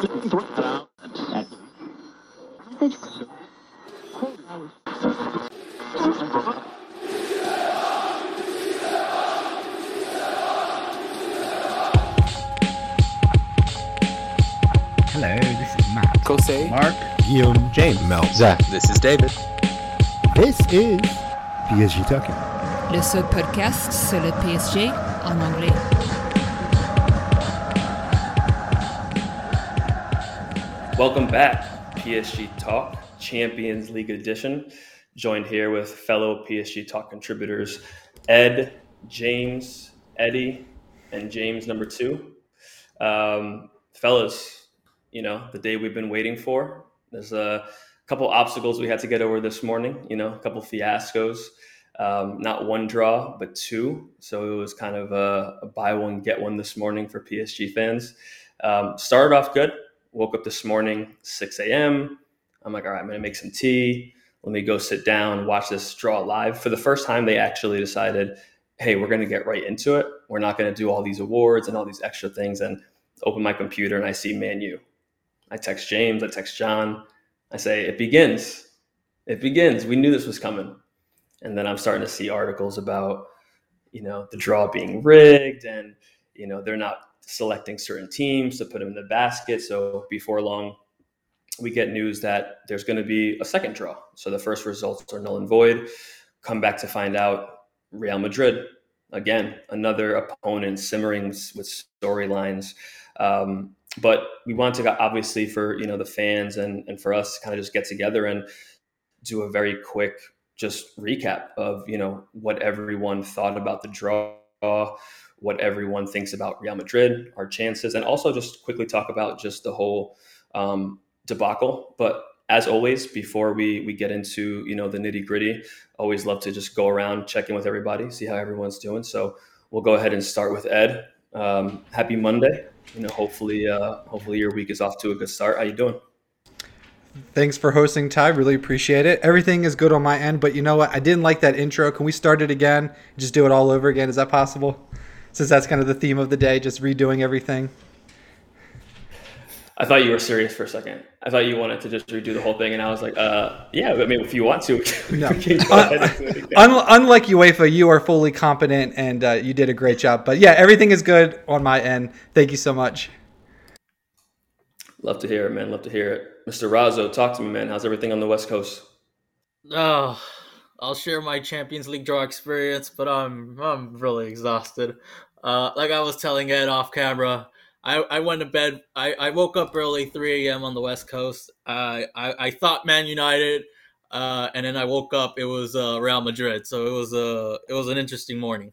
Hello, this is Matt. Kosei. Mark. Guillaume, James, Mel, Zach. This is David. This is PSG Talking. Le seul podcast sur le PSG en anglais. Welcome back, PSG Talk, Champions League edition. Joined here with fellow PSG Talk contributors Ed, James, Eddie, and James number two. Um, fellas, you know, the day we've been waiting for. There's a couple obstacles we had to get over this morning, you know, a couple fiascos. Um, not one draw, but two. So it was kind of a, a buy one, get one this morning for PSG fans. Um, started off good. Woke up this morning, 6 a.m. I'm like, all right, I'm to make some tea. Let me go sit down, watch this draw live. For the first time, they actually decided, hey, we're to get right into it. We're not to do all these awards and all these extra things. And open my computer and I see Man i text James, I text John. I say, it begins. It begins. We knew this was coming. And then I'm starting to see articles about, you know, the draw being rigged and, you know, they're not selecting certain teams to put them in the basket. So before long, we get news that there's going to be a second draw. So the first results are null and void. Come back to find out Real Madrid, again, another opponent simmering with storylines. Um, but we want to obviously for you know the fans and and for us to kind of just get together and do a very quick just recap of you know what everyone thought about the draw what everyone thinks about Real Madrid, our chances, and also just quickly talk about just the whole um, debacle. But as always, before we we get into you know the nitty gritty, always love to just go around, check in with everybody, see how everyone's doing. So we'll go ahead and start with Ed. Um, happy Monday. You know, hopefully, uh, hopefully your week is off to a good start. How you doing? Thanks for hosting, Ty. Really appreciate it. Everything is good on my end, but you know what? I didn't like that intro. Can we start it again? Just do it all over again? Is that possible? Since that's kind of the theme of the day, just redoing everything. I thought you were serious for a second. I thought you wanted to just redo the whole thing, and I was like, uh, "Yeah, I mean, if you want to, no. Un- unlike UEFA, you are fully competent, and uh, you did a great job. But yeah, everything is good on my end. Thank you so much. Love to hear it, man. Love to hear it. Mr. Razzo, talk to me, man. How's everything on the West Coast? Oh, I'll share my Champions League draw experience, but I'm I'm really exhausted. Uh, like I was telling Ed off camera, I, I went to bed. I, I woke up early, 3 a.m. on the West Coast. Uh, I I thought Man United, uh, and then I woke up. It was uh, Real Madrid. So it was a it was an interesting morning.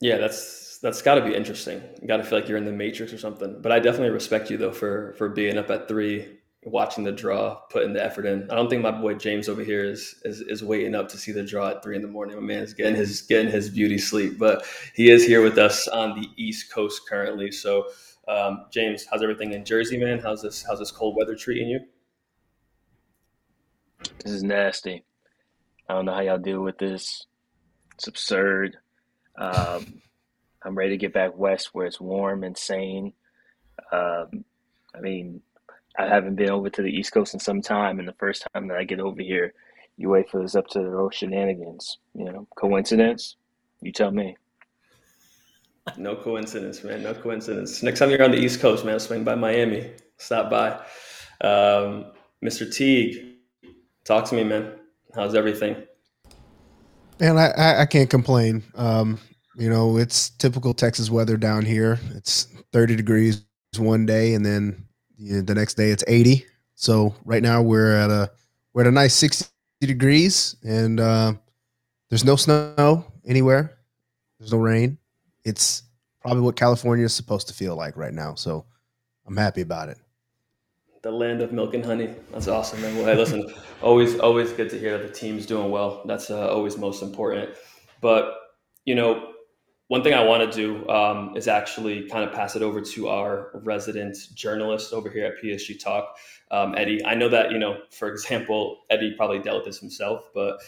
Yeah, that's that's got to be interesting. Got to feel like you're in the Matrix or something. But I definitely respect you though for for being up at three, watching the draw, putting the effort in. I don't think my boy James over here is is, is waiting up to see the draw at three in the morning. My man is getting his getting his beauty sleep, but he is here with us on the East Coast currently. So, um, James, how's everything in Jersey, man? How's this how's this cold weather treating you? This is nasty. I don't know how y'all deal with this. It's absurd. Um, I'm ready to get back west where it's warm and sane. Um, I mean, I haven't been over to the East Coast in some time, and the first time that I get over here, UEFA is up to their old shenanigans. You know, coincidence? You tell me. No coincidence, man. No coincidence. Next time you're on the East Coast, man, swing by Miami. Stop by. Um, Mr. Teague, talk to me, man. How's everything? And I, I can't complain. Um, you know, it's typical Texas weather down here. It's 30 degrees one day, and then you know, the next day it's 80. So right now we're at a we're at a nice 60 degrees, and uh, there's no snow anywhere. There's no rain. It's probably what California is supposed to feel like right now. So I'm happy about it. The land of milk and honey. That's awesome, man. Well, hey, listen, always always good to hear that the team's doing well. That's uh, always most important. But you know, one thing I want to do um, is actually kind of pass it over to our resident journalist over here at PSG Talk, um, Eddie. I know that you know, for example, Eddie probably dealt with this himself, but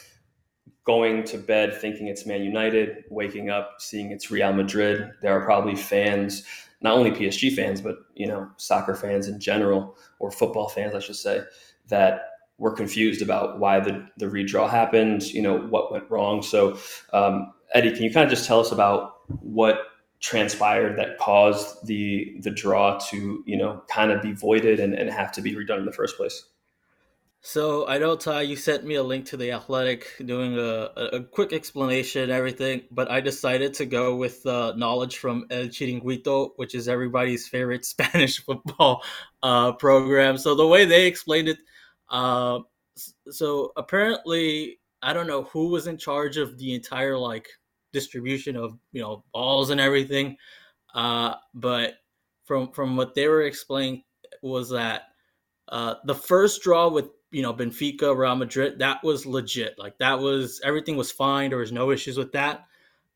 going to bed thinking it's Man United, waking up seeing it's Real Madrid. There are probably fans, not only PSG fans, but you know, soccer fans in general, or football fans, I should say, that were confused about why the, the redraw happened, you know, what went wrong. So, um, Eddie, can you kind of just tell us about what transpired that caused the the draw to, you know, kind of be voided and, and have to be redone in the first place? So I know Ty, you sent me a link to the Athletic doing a, a quick explanation everything, but I decided to go with uh, knowledge from El Chiringuito, which is everybody's favorite Spanish football uh, program. So the way they explained it, uh, so apparently I don't know who was in charge of the entire like distribution of you know balls and everything, uh, but from from what they were explaining was that uh, the first draw with you know Benfica, Real Madrid, that was legit. Like that was everything was fine. There was no issues with that.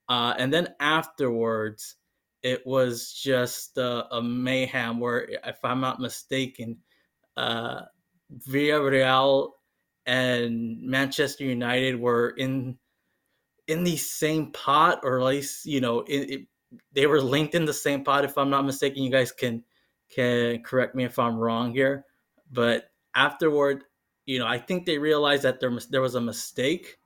Uh, and then afterwards, it was just uh, a mayhem. Where, if I'm not mistaken, uh, Villarreal and Manchester United were in in the same pot, or at least you know it, it, they were linked in the same pot. If I'm not mistaken, you guys can can correct me if I'm wrong here. But afterward, you know, I think they realized that there there was a mistake,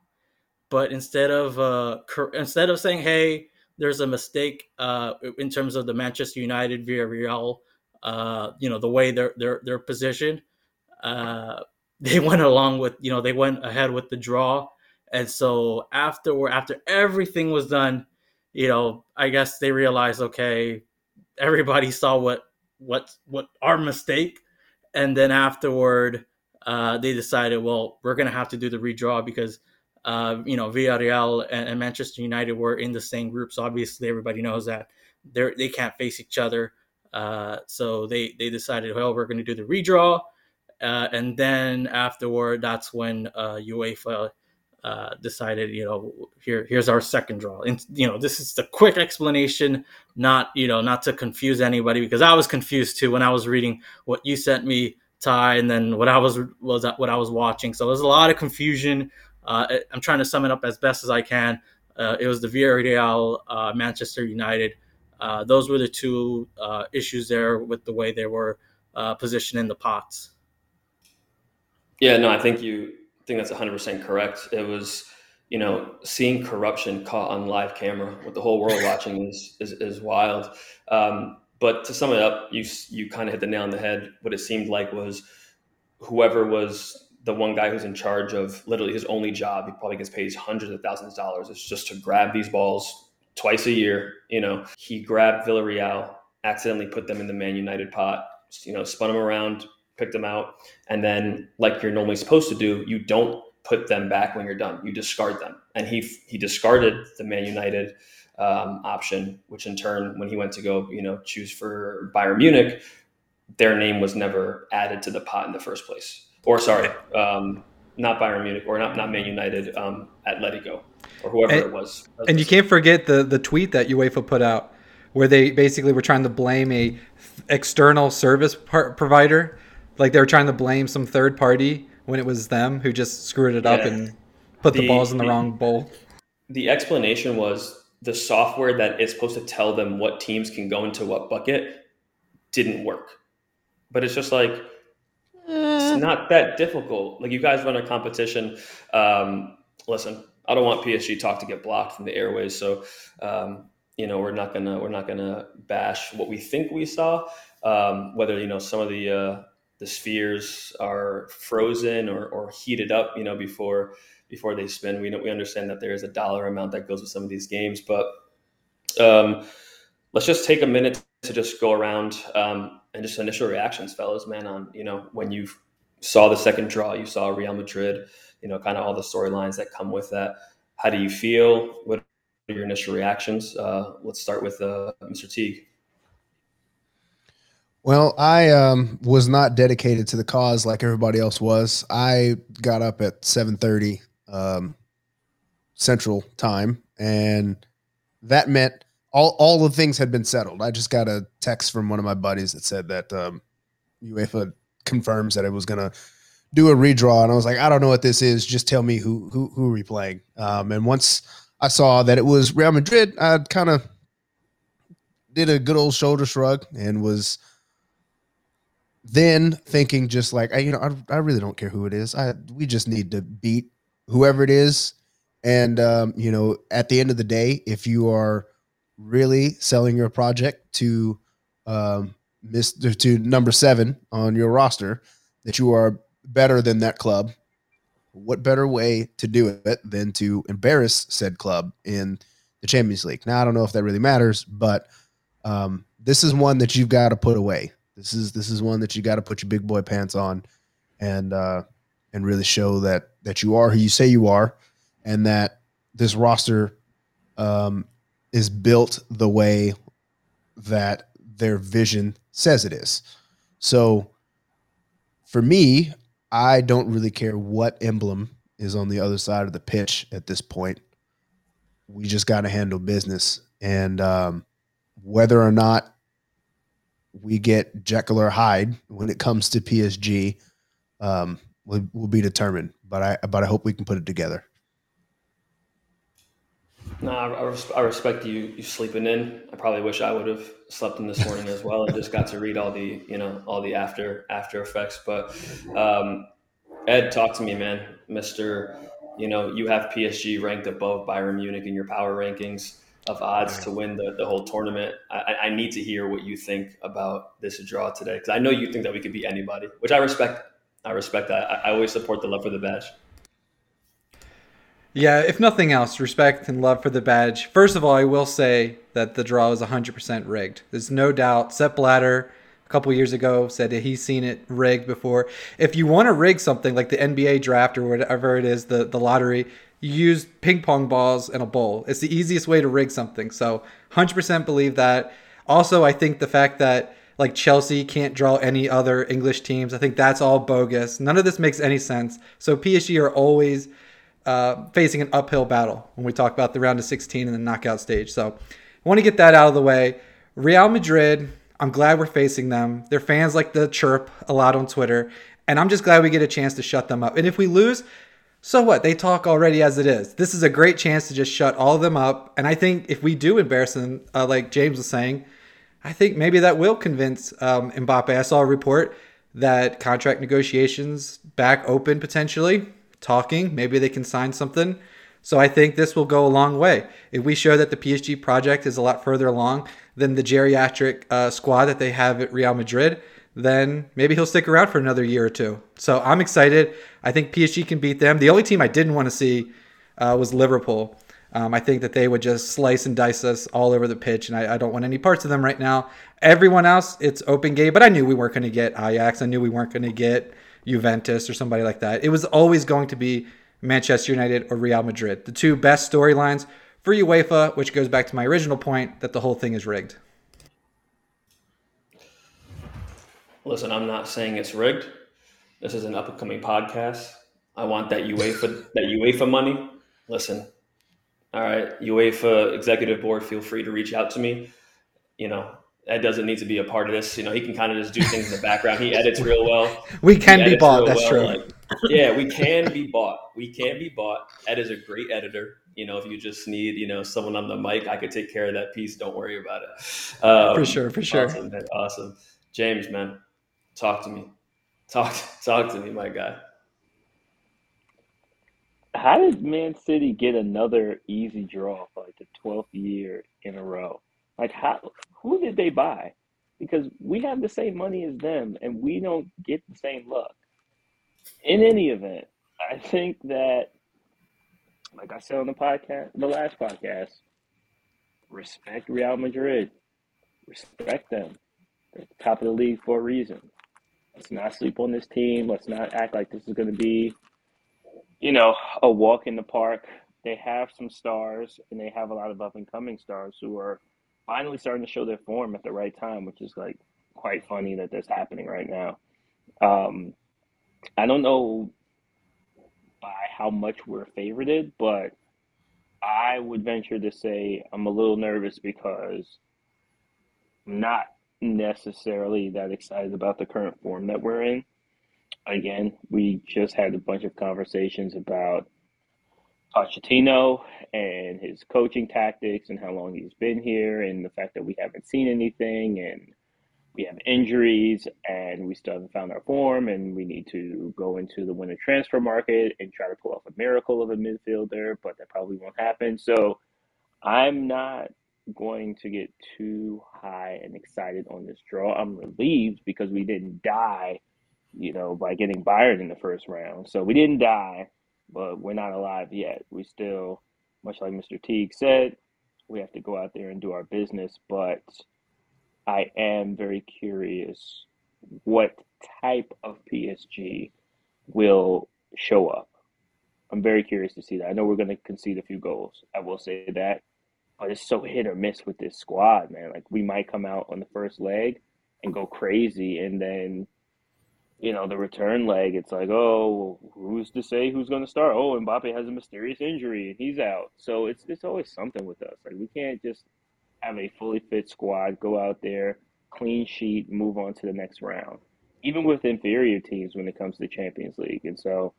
but instead of uh, instead of saying, "Hey, there's a mistake uh, in terms of the Manchester United via Real," uh, you know, the way they're they're they're positioned, uh, they went along with you know they went ahead with the draw, and so afterward, after everything was done, you know, I guess they realized, okay, everybody saw what what what our mistake, and then afterward uh, they decided, well, we're to have to do the redraw because, uh, you know, Villarreal and, and, Manchester United were in the same group. So obviously everybody knows that they they can't face each other. Uh, so they, they decided, well, we're to do the redraw. Uh, and then afterward, that's when uh, UEFA uh, decided, you know, here here's our second draw. And you know, this is the quick explanation, not you know, not to confuse anybody because I was confused too when I was reading what you sent me Ty, and then what I was was what I was watching. So there's a lot of confusion. Uh, I'm trying to sum it up as best as I can. Uh, it was the Villarreal, uh, Manchester United. Uh, those were the two uh, issues there with the way they were positioned in the pots. Yeah, no, I think you think that's 100% correct. It was, you know, seeing corruption caught on live camera with the whole world watching is, is, is wild. Um, but to sum it up, you you kind of hit the nail on the head. What it seemed like was whoever was the one guy who's in charge of literally his only job, he probably gets paid hundreds of thousands of dollars. It's just to grab these balls twice a year. You know, he grabbed Villarreal, accidentally put them in the Man United pot. You know, spun them around, picked them out, and then like you're normally supposed to do, you don't put them back when you're done. You discard them, and he he discarded the Man United um, option, which in turn, when he went to go, you know, choose for Bayern Munich, their name was never added to the pot in the first place. Or sorry, um, not Bayern Munich or not not Man United, um, Atletico or whoever and, it was. And you can't forget the the tweet that UEFA put out where they basically were trying to blame a external service par- provider, like they were trying to blame some third party when it was them who just screwed it yeah. up and put the, the balls in the, the wrong bowl. The explanation was the software that is supposed to tell them what teams can go into what bucket didn't work. But it's just like it's eh. not that difficult. Like you guys run a competition. Um, listen, I don't want PSG talk to get blocked from the airways, so um, you know we're not gonna we're not gonna bash what we think we saw. Um, whether you know some of the uh, the spheres are frozen or, or heated up, you know, before before they spin. We know, we understand that there is a dollar amount that goes with some of these games, but um, let's just take a minute to just go around um, and just initial reactions, fellas, man. On you know when you saw the second draw, you saw Real Madrid, you know, kind of all the storylines that come with that. How do you feel? What are your initial reactions? Uh, let's start with uh, Mr. Teague. Well, I um, was not dedicated to the cause like everybody else was. I got up at seven thirty um, Central Time, and that meant all all the things had been settled. I just got a text from one of my buddies that said that um, UEFA confirms that it was going to do a redraw, and I was like, I don't know what this is. Just tell me who who who are we playing? Um, and once I saw that it was Real Madrid, I kind of did a good old shoulder shrug and was then thinking just like I, you know I, I really don't care who it is. I we just need to beat whoever it is. And um, you know at the end of the day if you are really selling your project to um, mr to number seven on your roster that you are better than that club what better way to do it than to embarrass said club in the champions league? Now i don't know if that really matters but um, this is one that you've got to put away this is this is one that you got to put your big boy pants on, and uh, and really show that that you are who you say you are, and that this roster um, is built the way that their vision says it is. So for me, I don't really care what emblem is on the other side of the pitch at this point. We just got to handle business, and um, whether or not we get Jekyll or Hyde when it comes to PSG um, will, will be determined. But I but I hope we can put it together. No, I, I, respect you you sleeping in. I probably wish I would have slept in this morning as well and just got to read all the you know all the after after effects. But um, Ed, talk to me, man, Mister. You know you have PSG ranked above Bayern Munich in your power rankings of odds to win the, the whole tournament. I, I need to hear what you think about this draw today because I know you think that we could beat anybody, which I respect. I respect that. I, I always support the love for the badge. Yeah, if nothing else, respect and love for the badge. First of all, I will say that the draw is 100% rigged. There's no doubt. Sepp Blatter a couple years ago said that he's seen it rigged before. If you want to rig something like the NBA draft or whatever it is, the, the lottery, use ping pong balls and a bowl. It's the easiest way to rig something. So 100% believe that. Also, I think the fact that like Chelsea can't draw any other English teams, I think that's all bogus. None of this makes any sense. So PSG are always uh, facing an uphill battle when we talk about the round of 16 and the knockout stage. So I want to get that out of the way. Real Madrid, I'm glad we're facing them. Their fans like the chirp a lot on Twitter, and I'm just glad we get a chance to shut them up. And if we lose, so what? They talk already as it is. This is a great chance to just shut all of them up. And I think if we do embarrass them, uh, like James was saying, I think maybe that will convince um, Mbappe. I saw a report that contract negotiations back open potentially, talking. Maybe they can sign something. So I think this will go a long way. If we show that the PSG project is a lot further along than the geriatric uh, squad that they have at Real Madrid, then maybe he'll stick around for another year or two. So I'm excited. I think PSG can beat them. The only team I didn't want to see uh, was Liverpool. Um, I think that they would just slice and dice us all over the pitch, and I, I, don't want any parts of them right now. Everyone else, it's open game, but I knew we weren't going to get Ajax. I knew we weren't going to get Juventus or somebody like that. It was always going to be Manchester United or Real Madrid, the two best storylines for UEFA, which goes back to my original point that the whole thing is rigged. Listen, I'm not saying it's rigged. This is an up and coming podcast. I want that UEFA that UEFA money. Listen, all right, UEFA executive board, feel free to reach out to me. You know, Ed doesn't need to be a part of this. You know, he can kind of just do things in the background. He edits real well. We can be bought. That's well. true. Like, yeah, we can be bought. We can be bought. Ed is a great editor. You know, if you just need, you know, someone on the mic, I could take care of that piece. Don't worry about it. Um, for sure, for sure. Awesome, awesome. James, man, Talk to me. Talk talk to me, my guy. How did Man City get another easy draw for like the twelfth year in a row? Like how who did they buy? Because we have the same money as them and we don't get the same luck. In any event, I think that like I said on the podcast the last podcast, respect Real Madrid. Respect them. They're top of the league for a reason. Let's not sleep on this team. Let's not act like this is going to be, you know, a walk in the park. They have some stars, and they have a lot of up and coming stars who are finally starting to show their form at the right time, which is like quite funny that that's happening right now. Um, I don't know by how much we're favorited, but I would venture to say I'm a little nervous because I'm not necessarily that excited about the current form that we're in. again, we just had a bunch of conversations about Pochettino and his coaching tactics and how long he's been here and the fact that we haven't seen anything and we have injuries and we still haven't found our form and we need to go into the winter transfer market and try to pull off a miracle of a midfielder, but that probably won't happen. So I'm not going to get too high and excited on this draw. I'm relieved because we didn't die, you know, by getting Bayern in the first round. So we didn't die, but we're not alive yet. We still, much like Mr. Teague said, we have to go out there and do our business. But I am very curious what type of PSG will show up. I'm very curious to see that. I know we're going to concede a few goals. I will say that. It's so hit or miss with this squad, man. Like we might come out on the first leg and go crazy, and then you know the return leg. It's like, oh, who's to say who's going to start? Oh, Mbappe has a mysterious injury and he's out. So it's it's always something with us. Like we can't just have a fully fit squad go out there, clean sheet, move on to the next round. Even with inferior teams when it comes to the Champions League, and so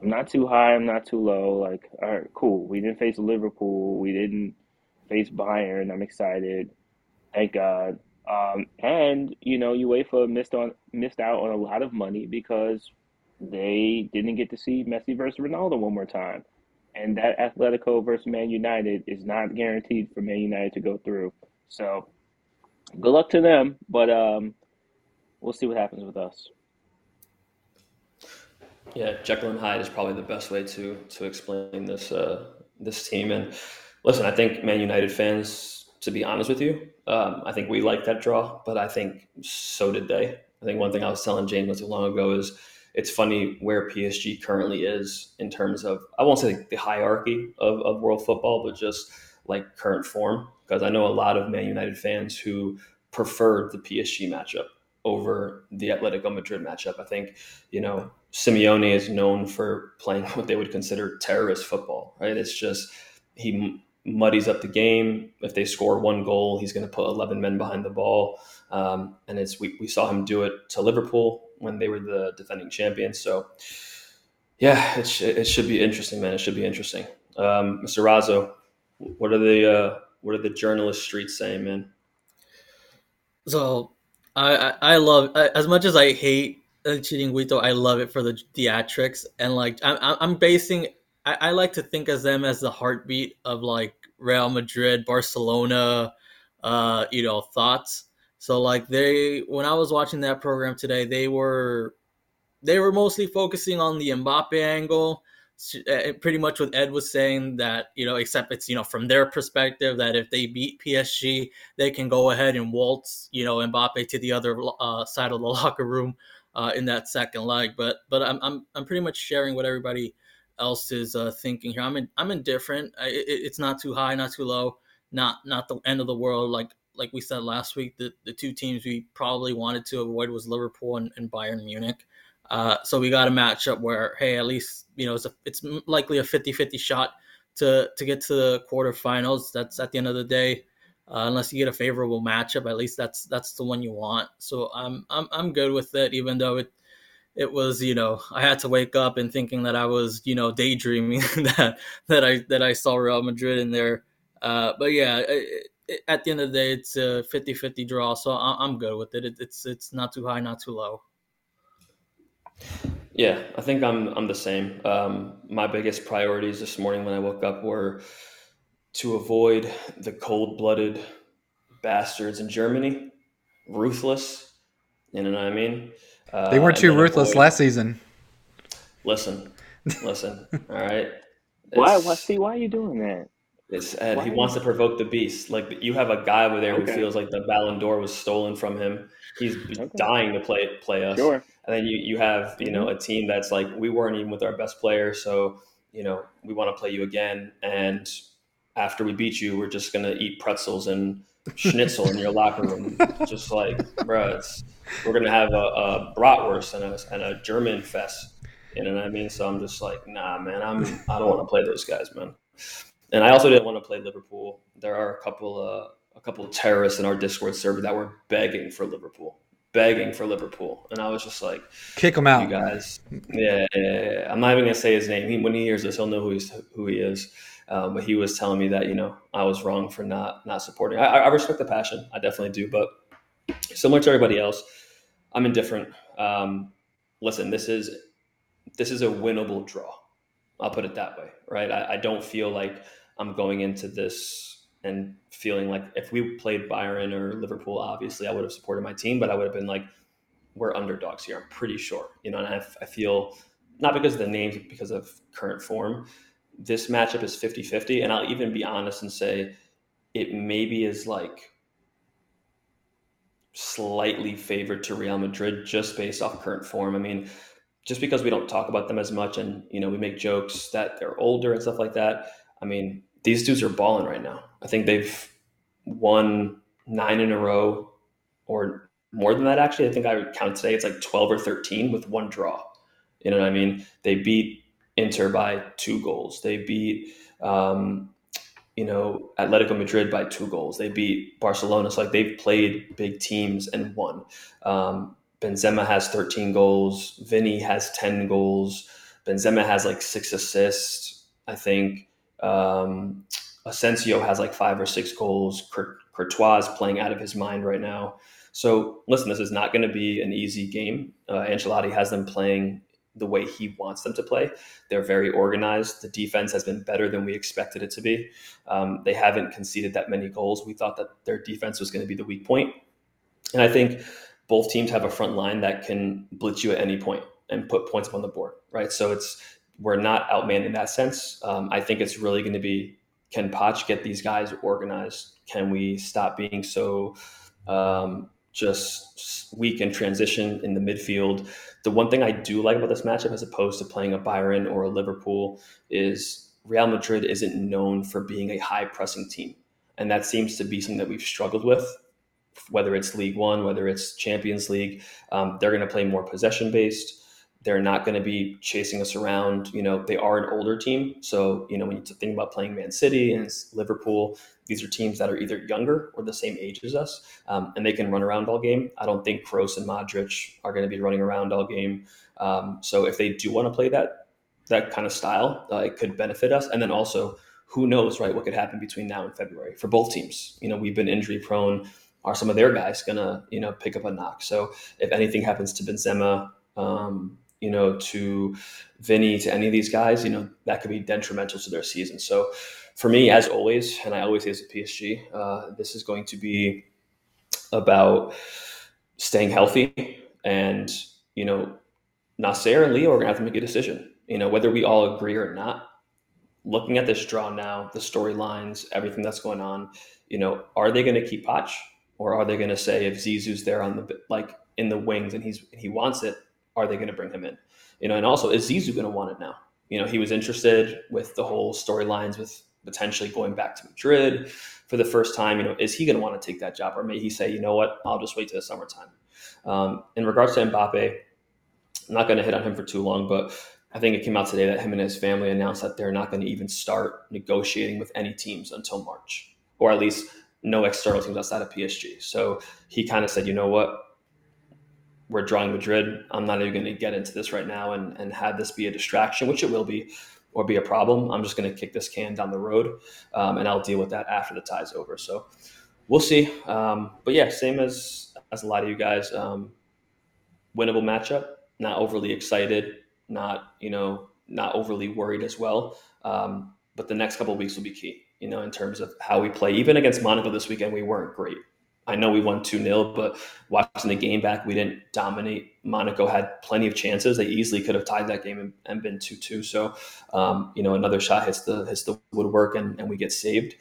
I'm not too high, I'm not too low. Like, all right, cool. We didn't face Liverpool. We didn't face Bayern. I'm excited. Thank God. Um, and you know, UEFA missed on missed out on a lot of money because they didn't get to see Messi versus Ronaldo one more time. And that Atletico versus Man United is not guaranteed for Man United to go through. So good luck to them, but um, we'll see what happens with us. Yeah, Jekyll and Hyde is probably the best way to to explain this uh, this team. And listen, I think Man United fans, to be honest with you, um, I think we like that draw, but I think so did they. I think one thing I was telling James not too long ago is it's funny where PSG currently is in terms of I won't say the hierarchy of, of world football, but just like current form. Because I know a lot of Man United fans who preferred the PSG matchup over the Atletico Madrid matchup. I think, you know, Simeone is known for playing what they would consider terrorist football, right? It's just he muddies up the game. If they score one goal, he's going to put 11 men behind the ball. Um, and it's we, we saw him do it to Liverpool when they were the defending champions. So, yeah, it, sh- it should be interesting, man. It should be interesting. Um, Mr. Razzo, what are the uh, what are the journalist streets saying, man? So, I I, love as much as I hate cheating Chiringuito, I love it for the theatrics and like I'm I'm basing. I, I like to think of them as the heartbeat of like Real Madrid, Barcelona, uh, you know, thoughts so like they when I was watching that program today, they were they were mostly focusing on the Mbappe angle. Eh, pretty much what Ed was saying that you know, except it's you know from their perspective that if they beat PSG, they can go ahead and waltz you know Mbappe to the other uh, side of the locker room uh, in that second leg. But but I'm I'm I'm pretty much sharing what everybody else is uh, thinking here. I'm in, I'm indifferent. I, it, it's not too high, not too low, not not the end of the world. Like like we said last week, the, the two teams we probably wanted to avoid was Liverpool and, and Bayern Munich. Uh, so we got a matchup where, hey, at least you know it's, a, it's likely a 50-50 shot to to get to the quarterfinals. That's at the end of the day, uh, unless you get a favorable matchup. At least that's that's the one you want. So I'm I'm I'm good with it, even though it it was you know I had to wake up and thinking that I was you know daydreaming that that I that I saw Real Madrid in there. Uh, but yeah, it, at the end of the day, it's a 50-50 draw, so I'm good with it. It's it's not too high, not too low. Yeah, I think I'm I'm the same. Um, my biggest priorities this morning when I woke up were to avoid the cold-blooded bastards in Germany, ruthless. You know what I mean? Uh, they weren't too ruthless avoid... last season. Listen, listen. all right. Why? Why? See, why are you doing that? It's Ed. He wants to provoke the beast. Like you have a guy over there okay. who feels like the Ballon d'Or was stolen from him. He's okay. dying to play play us. Sure. And then you you have you know mm-hmm. a team that's like we weren't even with our best player, so you know we want to play you again. And after we beat you, we're just gonna eat pretzels and schnitzel in your locker room. Just like, bro, it's we're gonna have a, a bratwurst and a and a German fest. You know what I mean? So I'm just like, nah, man. I'm I don't want to play those guys, man and I also didn't want to play Liverpool. There are a couple uh, a couple of terrorists in our Discord server that were begging for Liverpool, begging for Liverpool, and I was just like, "Kick him out, you guys." Yeah, yeah, yeah, I'm not even gonna say his name. He, when he hears this, he'll know who he's who he is. Um, but he was telling me that you know I was wrong for not not supporting. I, I respect the passion, I definitely do, but similar to everybody else, I'm indifferent. Um, listen, this is this is a winnable draw. I'll put it that way, right? I, I don't feel like I'm going into this and feeling like if we played Bayern or Liverpool, obviously I would have supported my team, but I would have been like, we're underdogs here. I'm pretty sure, you know, and I, I feel not because of the names, because of current form. This matchup is 50 50. And I'll even be honest and say it maybe is like slightly favored to Real Madrid just based off current form. I mean, just because we don't talk about them as much and you know we make jokes that they're older and stuff like that. I mean, these dudes are balling right now. I think they've won nine in a row or more than that actually. I think I would count today it's like 12 or 13 with one draw. You know what I mean? They beat Inter by two goals. They beat um, you know, Atletico Madrid by two goals. They beat Barcelona. So like they've played big teams and won. Um, Benzema has 13 goals. Vinny has 10 goals. Benzema has like six assists. I think um, Asensio has like five or six goals. Courtois is playing out of his mind right now. So listen, this is not going to be an easy game. Uh, Ancelotti has them playing the way he wants them to play. They're very organized. The defense has been better than we expected it to be. Um, they haven't conceded that many goals. We thought that their defense was going to be the weak point. And I think both teams have a front line that can blitz you at any point and put points on the board, right? So it's we're not outmanned in that sense. Um, I think it's really going to be can Poch get these guys organized? Can we stop being so um, just weak in transition in the midfield? The one thing I do like about this matchup, as opposed to playing a Bayern or a Liverpool, is Real Madrid isn't known for being a high pressing team. And that seems to be something that we've struggled with, whether it's Ligue 1, whether it's Champions League. Um, they're going to play more possession based. They're not going to be chasing us around. You know, they are an older team. So, you know, when you think about playing Man City and Liverpool, these are teams that are either younger or the same age as us, um, and they can run around all game. I don't think Kroos and Modric are going to be running around all game. Um, so if they do want to play that that kind of style, uh, it could benefit us. And then also, who knows, right? What could happen between now and February for both teams? You know, we've been injury prone. Are some of their guys gonna, you know, pick up a knock? So if anything happens to Benzema, um, you know, to Vinny, to any of these guys, you know, that could be detrimental to their season. So for me, as always, and I always say as a PSG, uh, this is going to be about staying healthy. And, you know, Nasser and Leo are going to have to make a decision. You know, whether we all agree or not, looking at this draw now, the storylines, everything that's going on, you know, are they going to keep Poch? Or are they going to say if Zizou's there on the like in the wings and he's he wants it, are they going to bring him in? You know, and also is Zizou going to want it now? You know, he was interested with the whole storylines with potentially going back to Madrid for the first time. You know, is he going to want to take that job, or may he say, you know what, I'll just wait to the summertime? Um, in regards to Mbappe, I'm not going to hit on him for too long, but I think it came out today that him and his family announced that they're not going to even start negotiating with any teams until March, or at least no external teams outside of PSG. So he kind of said, you know what, we're drawing Madrid. I'm not even going to get into this right now and, and have this be a distraction, which it will be or be a problem. I'm just going to kick this can down the road, um, and I'll deal with that after the tie's over. So we'll see. Um, but yeah, same as as a lot of you guys. Um, winnable matchup. Not overly excited. Not you know not overly worried as well. Um, but the next couple weeks will be key. You know, in terms of how we play. Even against Monaco this weekend, we weren't great. I know we won 2 0, but watching the game back, we didn't dominate. Monaco had plenty of chances. They easily could have tied that game and, and been 2 2. So, um, you know, another shot hits the hits the woodwork and, and we get saved.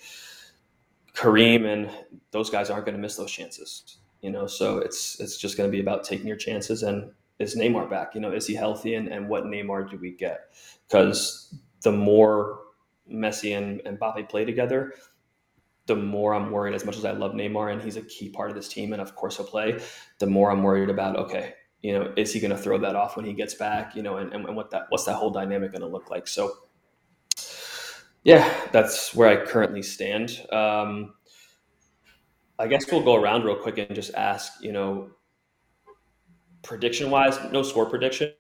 Karim and those guys aren't going to miss those chances, you know, so it's it's just going to be about taking your chances and is Neymar back? You know, is he healthy and, and what Neymar do we get? Because the more Messi and, and Mbappe play together, the more I'm worried, as much as I love Neymar and he's a key part of this team, and of course he'll play, the more I'm worried about, okay, you know, is he going to throw that off when he gets back, you know, and, and what that, what's that whole dynamic going to look like? So, yeah, that's where I currently stand. Um, I guess we'll go around real quick and just ask, you know, prediction wise, no score prediction,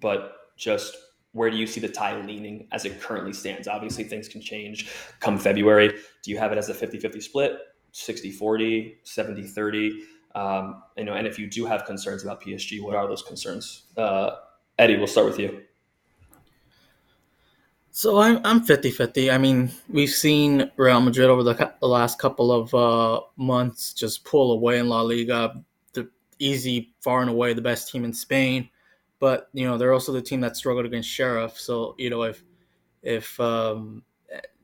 but just where do you see the tie leaning as it currently stands? Obviously, things can change come February. Do you have it as a 50 50 split, 60 40, 70 30? Um, you know, and if you do have concerns about PSG, what are those concerns? Uh, Eddie, we'll start with you. So I'm I'm 50-50. I mean, we've seen Real Madrid over the, the last couple of uh, months just pull away in La Liga, the easy, far and away the best team in Spain. But you know, they're also the team that struggled against Sheriff. So you know, if if um,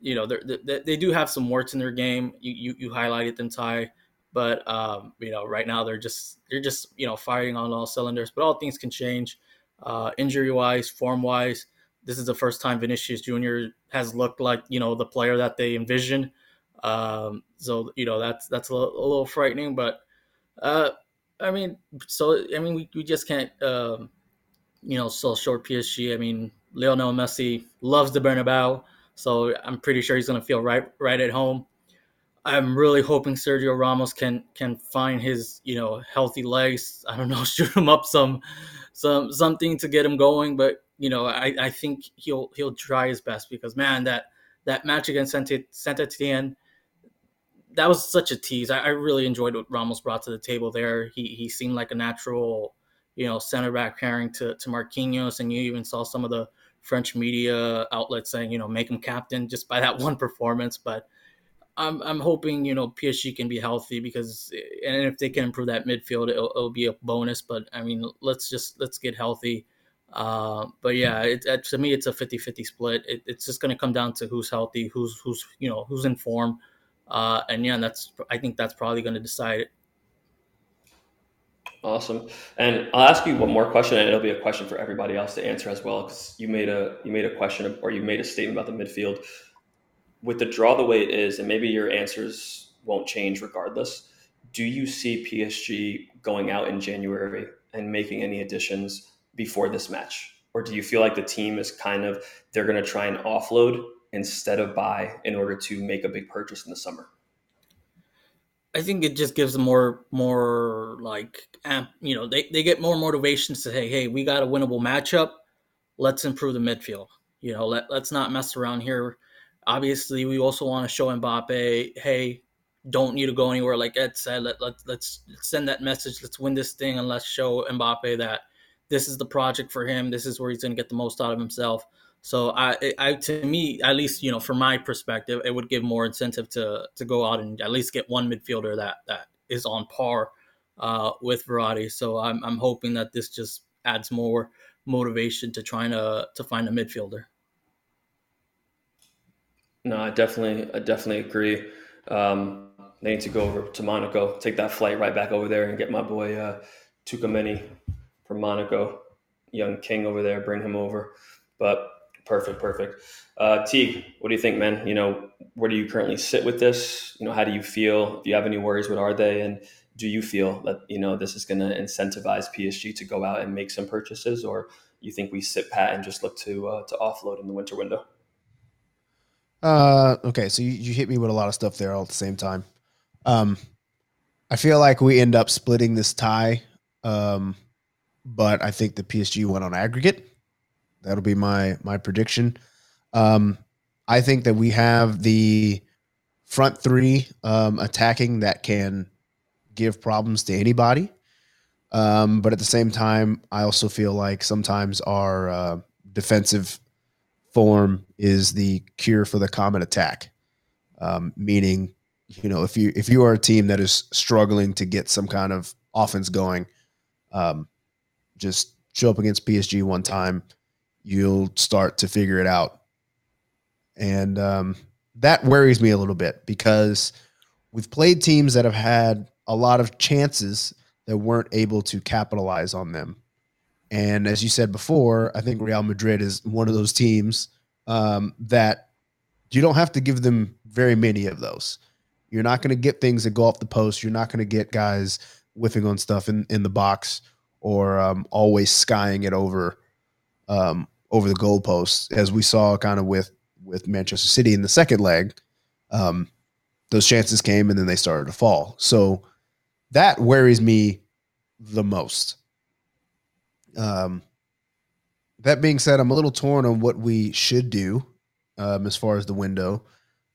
you know they they do have some warts in their game, you you, you highlighted them, Ty. But um, you know, right now they're just they're just you know firing on all cylinders. But all things can change, uh, injury wise, form wise this is the first time Vinicius Jr. has looked like you know the player that they envisioned. Um, so you know that's that's a, little, a little frightening, but uh, I mean, so I mean, we, we just can't um, you know sell short PSG. I mean, Lionel Messi loves the Bernabeu, so I'm pretty sure he's going to feel right right at home. I'm really hoping Sergio Ramos can can find his you know healthy legs. I don't know, shoot him up some some something to get him going, but you know, I, I think he'll he'll try his best because man, that that match against Saint Etienne, that was such a tease. I, I, really enjoyed what Ramos brought to the table there. He he seemed like a natural, you know, center back pairing to to Marquinhos, and you even saw some of the French media outlets saying, you know, make him captain just by that one performance. But I'm I'm hoping you know PSG can be healthy because and if they can improve that midfield, it'll, it'll be a bonus. But I mean, let's just let's get healthy uh, but yeah, it, it, to me, it's a 50-50 split. It, it's just going to come down to who's healthy, who's who's you know who's in form, uh, and yeah, that's I think that's probably going to decide. Awesome, and I'll ask you one more question, and it'll be a question for everybody else to answer as well, because you made a you made a question or you made a statement about the midfield. With the draw the way it is, and maybe your answers won't change regardless. Do you see PSG going out in January and making any additions? before this match? Or do you feel like the team is kind of they're going to try and offload instead of buy in order to make a big purchase in the summer? I think it just gives them more more like you know they, they get more motivation to say hey we got a winnable matchup. Let's improve the midfield. You know let, let's not mess around here. Obviously we also want to show Mbappe hey don't need to go anywhere. Like Ed said let, let, let's send that message. Let's win this thing and let's show Mbappe that this is the project for him. This is where he's going to get the most out of himself. So I, I, to me, at least you know, from my perspective, it would give more incentive to to go out and at least get one midfielder that that is on par uh, with Verratti. So I'm I'm hoping that this just adds more motivation to trying to to find a midfielder. No, I definitely I definitely agree. Um, they need to go over to Monaco, take that flight right back over there, and get my boy uh, Tchouaméni from Monaco, young king over there. Bring him over. But perfect, perfect. Uh, Teague, what do you think, man? You know, where do you currently sit with this? You know, how do you feel? Do you have any worries? What are they? And do you feel that you know this is going to incentivize PSG to go out and make some purchases, or you think we sit pat and just look to uh, to offload in the winter window? Uh, okay, so you, you hit me with a lot of stuff there all at the same time. Um, I feel like we end up splitting this tie um, but I think the PSG went on aggregate. That'll be my my prediction. Um, I think that we have the front three um, attacking that can give problems to anybody. Um, but at the same time, I also feel like sometimes our uh, defensive form is the cure for the common attack. Um, meaning, you know, if you if you are a team that is struggling to get some kind of offense going, um, just show up against PSG one time, you'll start to figure it out. And um, that worries me a little bit because we've played teams that have had a lot of chances that weren't able to capitalize on them. And as you said before, I think Real Madrid is one of those teams um, that you don't have to give them very many of those. You're not going to get things that go off the post. You're not going to get guys whiffing on stuff in, in the box or um, always skying it over um, over the goalposts, as we saw kind of with with Manchester City in the second leg. Um, those chances came and then they started to fall. So that worries me the most. Um, that being said, I'm a little torn on what we should do um, as far as the window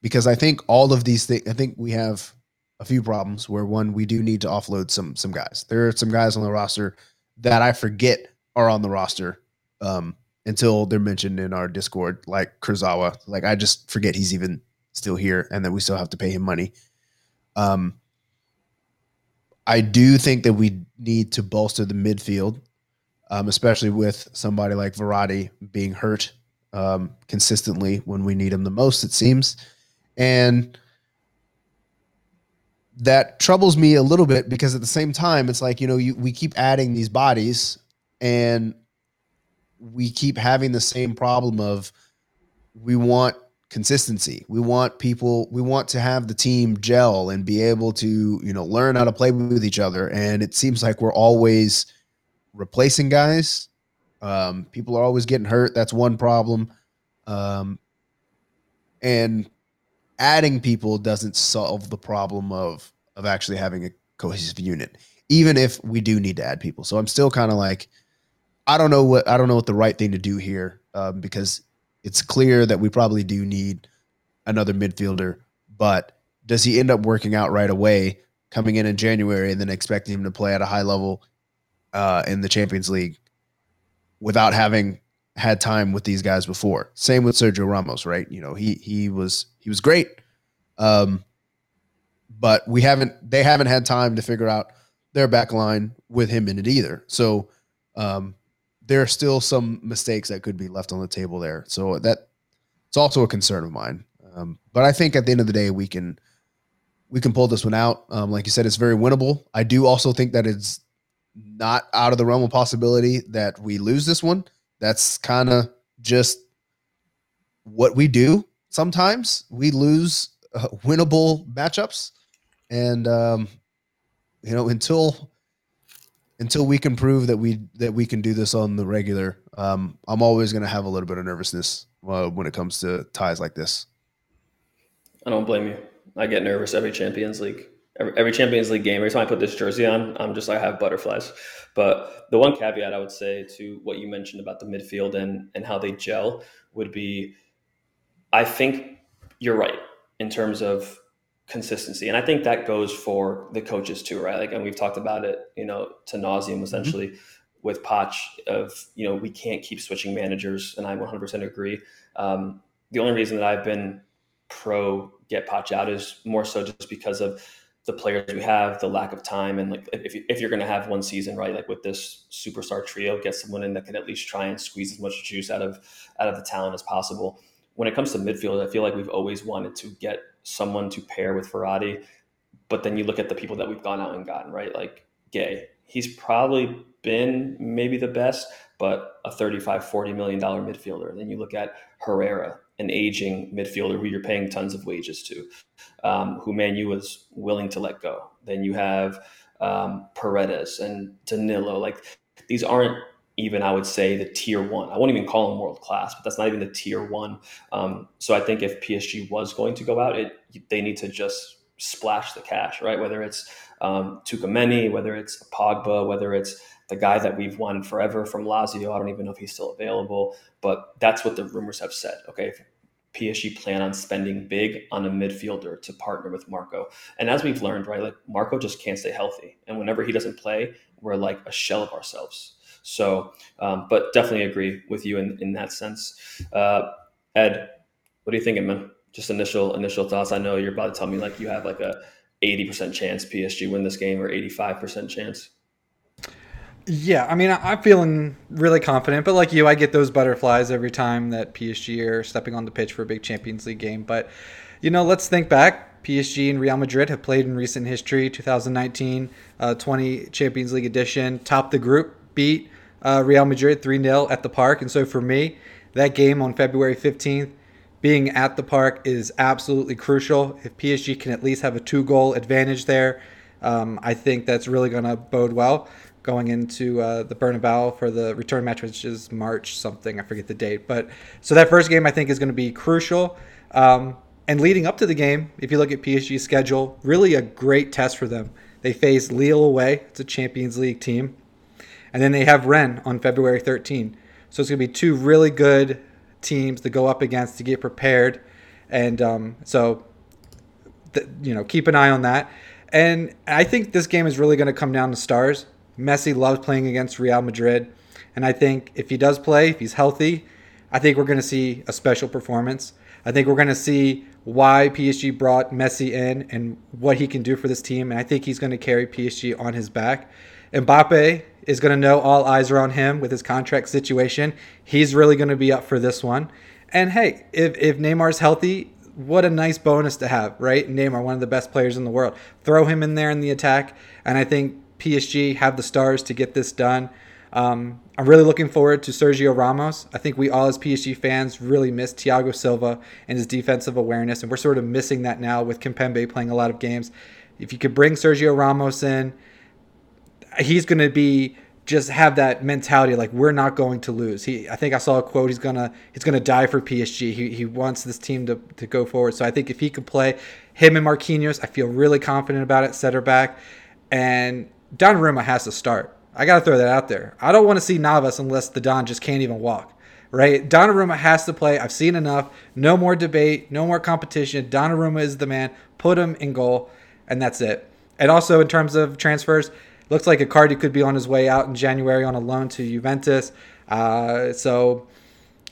because I think all of these things. I think we have a few problems. Where one, we do need to offload some some guys. There are some guys on the roster that I forget are on the roster um, until they're mentioned in our Discord, like Kurzawa. Like I just forget he's even still here, and that we still have to pay him money. Um, I do think that we need to bolster the midfield, um, especially with somebody like Verratti being hurt um, consistently when we need him the most. It seems, and that troubles me a little bit because at the same time, it's like you know you, we keep adding these bodies, and we keep having the same problem of we want consistency. We want people, we want to have the team gel and be able to, you know, learn how to play with each other. And it seems like we're always replacing guys. Um, people are always getting hurt. That's one problem. Um, and adding people doesn't solve the problem of of actually having a cohesive unit, even if we do need to add people. So I'm still kind of like, I don't know what I don't know what the right thing to do here um, because it's clear that we probably do need another midfielder, but does he end up working out right away coming in in January and then expecting him to play at a high level uh, in the Champions League without having had time with these guys before? Same with Sergio Ramos, right? You know, he he was he was great, um, but we haven't they haven't had time to figure out their back line with him in it either. So um, there are still some mistakes that could be left on the table there. So that it's also a concern of mine. Um, but I think at the end of the day, we can we can pull this one out. Um, like you said, it's very winnable. I do also think that it's not out of the realm of possibility that we lose this one. That's kind of just what we do. Sometimes we lose uh, winnable matchups, and um, you know until until we can prove that we that we can do this on the regular, um, I'm always going to have a little bit of nervousness uh, when it comes to ties like this. I don't blame you. I get nervous every Champions League. Every, every Champions League game, every time I put this jersey on, I'm just like I have butterflies. But the one caveat I would say to what you mentioned about the midfield and and how they gel would be, I think you're right in terms of consistency. And I think that goes for the coaches too, right? Like, and we've talked about it, you know, to nauseum mm-hmm. essentially mm-hmm. with Poch of, you know, we can't keep switching managers. And I 100% agree. Um, the only reason that I've been pro get Poch out is more so just because of the players we have, the lack of time. And like, if, if you're going to have one season, right, like with this superstar trio, get someone in that can at least try and squeeze as much juice out of, out of the talent as possible. When it comes to midfield, I feel like we've always wanted to get someone to pair with Verratti. But then you look at the people that we've gone out and gotten, right? Like Gueye. He's probably been maybe the best, but a 35, 40 million dollar midfielder. Then you look at Herrera, an aging midfielder who you're paying tons of wages to, um, who Man U was willing to let go. Then you have um, Paredes and Danilo. Like these aren't even I would say the tier one. I won't even call them world class, but that's not even the tier one. Um, so I think if PSG was going to go out, it they need to just splash the cash, right? Whether it's um, Tchouameni, whether it's Pogba, whether it's the guy that we've won forever from Lazio. I don't even know if he's still available, but that's what the rumors have said. Okay, PSG plan on spending big on a midfielder to partner with Marco. And as we've learned, right, like Marco just can't stay healthy. And whenever he doesn't play, we're like a shell of ourselves. So, um, but definitely agree with you in, in that sense. Uh, Ed, what are you thinking, man? Just initial initial thoughts. I know you're about to tell me like you have like a 80% chance PSG win this game or 85% chance. Yeah, I mean, I'm feeling really confident, but like you, I get those butterflies every time that PSG are stepping on the pitch for a big Champions League game. But, you know, let's think back. PSG and Real Madrid have played in recent history 2019 uh, 20 Champions League edition, topped the group, beat uh, Real Madrid 3 0 at the park. And so for me, that game on February 15th, being at the park is absolutely crucial. If PSG can at least have a two goal advantage there, um, I think that's really going to bode well going into uh, the Bernabeu for the return match, which is March something. I forget the date. But so that first game I think is going to be crucial. Um, and leading up to the game, if you look at PSG's schedule, really a great test for them. They face Lille away. It's a Champions League team. And then they have Rennes on February 13. So it's going to be two really good teams to go up against to get prepared, and um, so th- you know keep an eye on that. And I think this game is really going to come down to stars. Messi loves playing against Real Madrid, and I think if he does play, if he's healthy, I think we're going to see a special performance. I think we're going to see why PSG brought Messi in and what he can do for this team. And I think he's going to carry PSG on his back. Mbappe is going to know all eyes are on him with his contract situation. He's really going to be up for this one. And hey, if, if Neymar's healthy, what a nice bonus to have, right? Neymar, one of the best players in the world. Throw him in there in the attack. And I think PSG have the stars to get this done. Um, I'm really looking forward to Sergio Ramos. I think we all, as PSG fans, really miss Thiago Silva and his defensive awareness, and we're sort of missing that now with Kimpembe playing a lot of games. If you could bring Sergio Ramos in, he's going to be just have that mentality like we're not going to lose. He I think I saw a quote he's gonna he's gonna die for PSG. He, he wants this team to, to go forward. So I think if he could play him and Marquinhos, I feel really confident about it, center back. And Donnarumma has to start. I gotta throw that out there. I don't want to see Navas unless the Don just can't even walk. Right? Donnarumma has to play. I've seen enough. No more debate, no more competition. Donnarumma is the man. Put him in goal, and that's it. And also in terms of transfers, looks like Icardi could be on his way out in January on a loan to Juventus. Uh, so,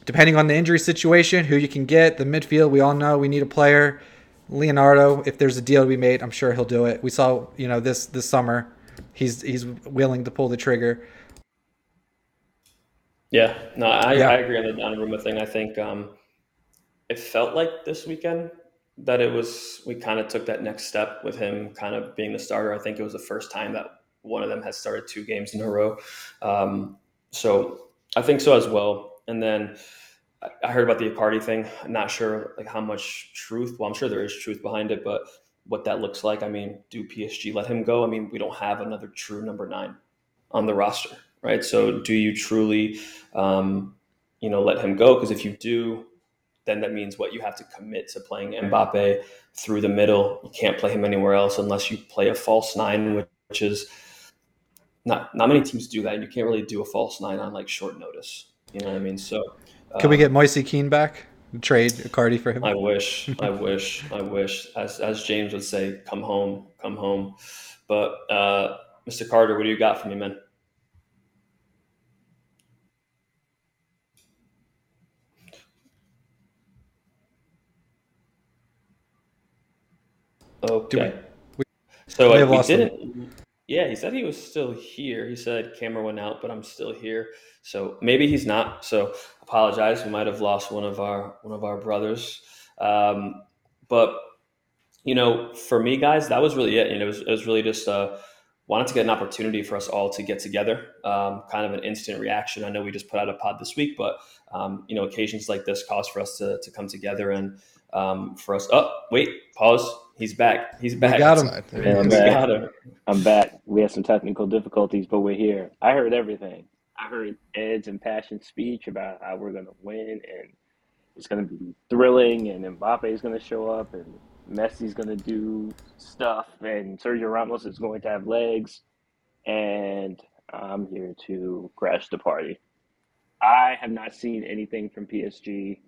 depending on the injury situation, who you can get, the midfield, we all know we need a player. Leonardo, if there's a deal to be made, I'm sure he'll do it. We saw, you know, this this summer, he's he's willing to pull the trigger. Yeah, no, I, Yeah. I agree on the Donnarumma thing. I think um, it felt like this weekend that it was we kind of took that next step with him kind of being the starter. I think it was the first time that one of them has started two games in a row. Um, so I think so as well. And then I- heard about the Icardi thing. I'm not sure like how much truth. Well, I'm sure there is truth behind it, but what that looks like. I mean, do PSG let him go? I mean, we don't have another true number nine on the roster, right? So do you truly, um, you know, let him go? Because if you do, then that means what you have to commit to playing Mbappe through the middle. You can't play him anywhere else unless you play a false nine, which is not not many teams do that. And you can't really do a false nine on like short notice. You know what I mean? So Could we um, get Moise Kean back? Trade Icardi for him. I wish, I wish, I wish. As as James would say, come home, come home. But uh, Mr. Carter, what do you got for me, man? Okay. we- so we uh, have we didn't. Yeah, he said he was still here. He said camera went out, but I'm still here. So maybe he's not. So apologize. We might have lost one of our one of our brothers. Um, but you know, for me, guys, that was really it. And it was it was really just uh, wanted to get an opportunity for us all to get together. Um, kind of an instant reaction. I know we just put out a pod this week, but um, you know, occasions like this cause for us to to come together and um, for us. Oh, wait, pause. He's back. He's back. got him. Yeah, I'm back. got him. I'm back. We had some technical difficulties, but we're here. I heard everything. I heard Ed's impassioned speech about how we're going to win and it's going to be thrilling and Mbappe is going to show up and Messi's going to do stuff and Sergio Ramos is going to have legs and I'm here to crash the party. I have not seen anything from PSG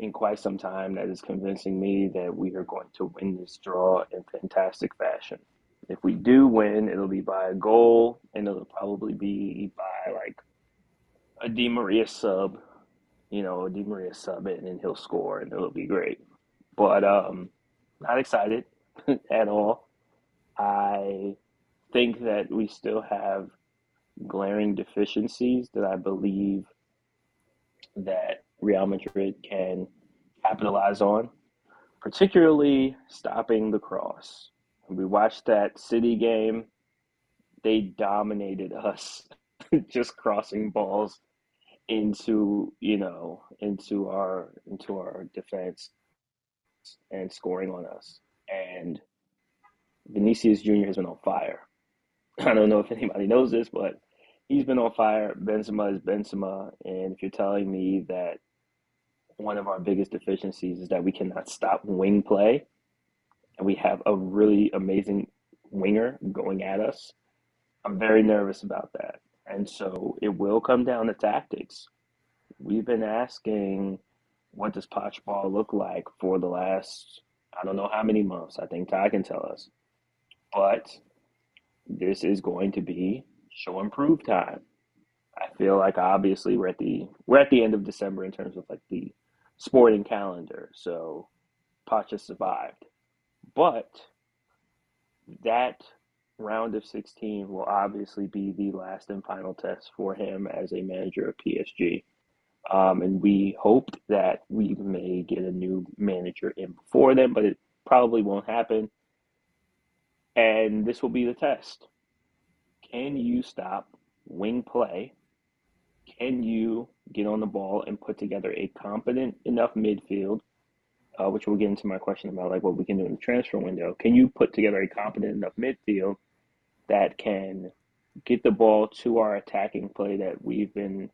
in quite some time that is convincing me that we are going to win this draw in fantastic fashion. If we do win, it'll be by a goal, and it'll probably be by like a Di Maria sub, you know, a Di Maria sub and he'll score, and it'll be great. But um, not excited at all. I think that we still have glaring deficiencies that I believe that Real Madrid can capitalize on, particularly stopping the cross. We watched that City game. They dominated us, just crossing balls into, you know, into our into our defense and scoring on us. And Vinicius Jr. has been on fire. I don't know if anybody knows this, but he's been on fire. Benzema is Benzema, and if you're telling me that one of our biggest deficiencies is that we cannot stop wing play, and we have a really amazing winger going at us. I'm very nervous about that. And so it will come down to tactics. We've been asking, what does Poch ball look like for the last, I don't know how many months. I think Ty can tell us. But this is going to be show and prove time. I feel like obviously we're at the we're at the end of December in terms of like the sporting calendar. So Poch has survived. But that round of 16 will obviously be the last and final test for him as a manager of PSG. Um, and we hoped that we may get a new manager in before then, but it probably won't happen. And this will be the test. Can you stop wing play? Can you get on the ball and put together a competent enough midfield? Uh, which we'll get into my question about like what we can do in the transfer window. Can you put together a competent enough midfield that can get the ball to our attacking play that we've been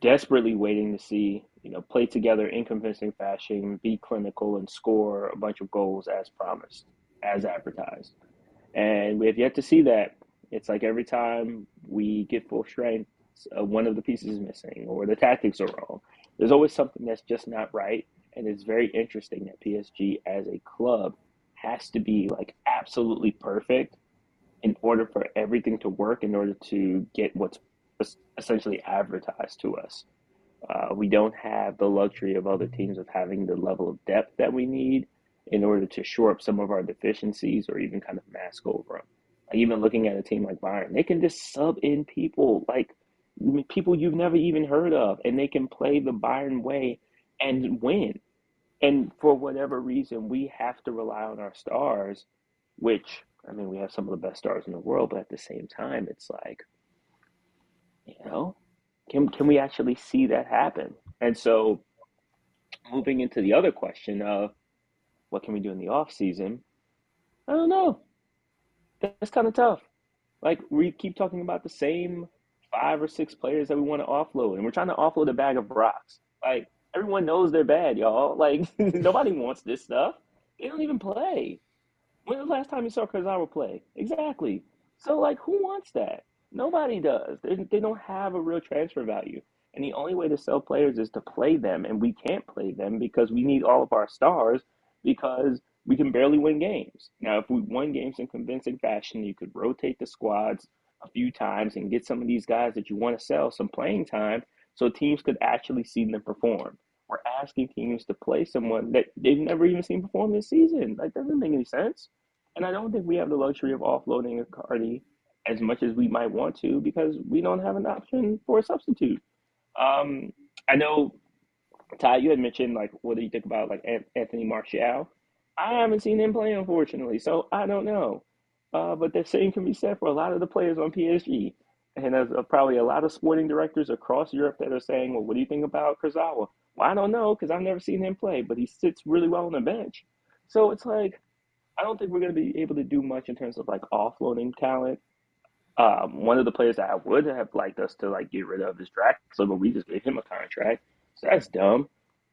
desperately waiting to see, you know, play together in convincing fashion, be clinical, and score a bunch of goals as promised, as advertised. And we have yet to see that. It's like every time we get full strength, uh, one of the pieces is missing or the tactics are wrong. There's always something that's just not right. And it's very interesting that PSG as a club has to be like absolutely perfect in order for everything to work, in order to get what's essentially advertised to us. Uh, we don't have the luxury of other teams of having the level of depth that we need in order to shore up some of our deficiencies or even kind of mask over them. Like even looking at a team like Bayern, they can just sub in people like people you've never even heard of, and they can play the Bayern way and win. And for whatever reason, we have to rely on our stars, which I mean, we have some of the best stars in the world, but at the same time, it's like, you know, can can we actually see that happen? And so, moving into the other question of what can we do in the off season, I don't know. That's kind of tough. Like we keep talking about the same five or six players that we want to offload, and we're trying to offload a bag of rocks. Like everyone knows they're bad, y'all. Like nobody wants this stuff. They don't even play. When was the last time you saw Kurzawa play? Exactly. So, like, who wants that? Nobody does. They, they don't have a real transfer value. And the only way to sell players is to play them. And we can't play them because we need all of our stars because we can barely win games. Now, if we won games in convincing fashion, you could rotate the squads a few times and get some of these guys that you want to sell some playing time so teams could actually see them perform. We're asking teams to play someone that they've never even seen perform this season. That doesn't make any sense. And I don't think we have the luxury of offloading Icardi as much as we might want to because we don't have an option for a substitute. Um, I know, Ty, you had mentioned like, what do you think about like Anthony Martial? I haven't seen him play, unfortunately, so I don't know. Uh, but the same can be said for a lot of the players on PSG. And there's uh, probably a lot of sporting directors across Europe that are saying, well, what do you think about Kurzawa? Well, I don't know because I've never seen him play, but he sits really well on the bench. So it's like, I don't think we're going to be able to do much in terms of like offloading talent. Um, one of the players that I would have liked us to like get rid of is Draxler, but we just gave him a contract, so that's dumb.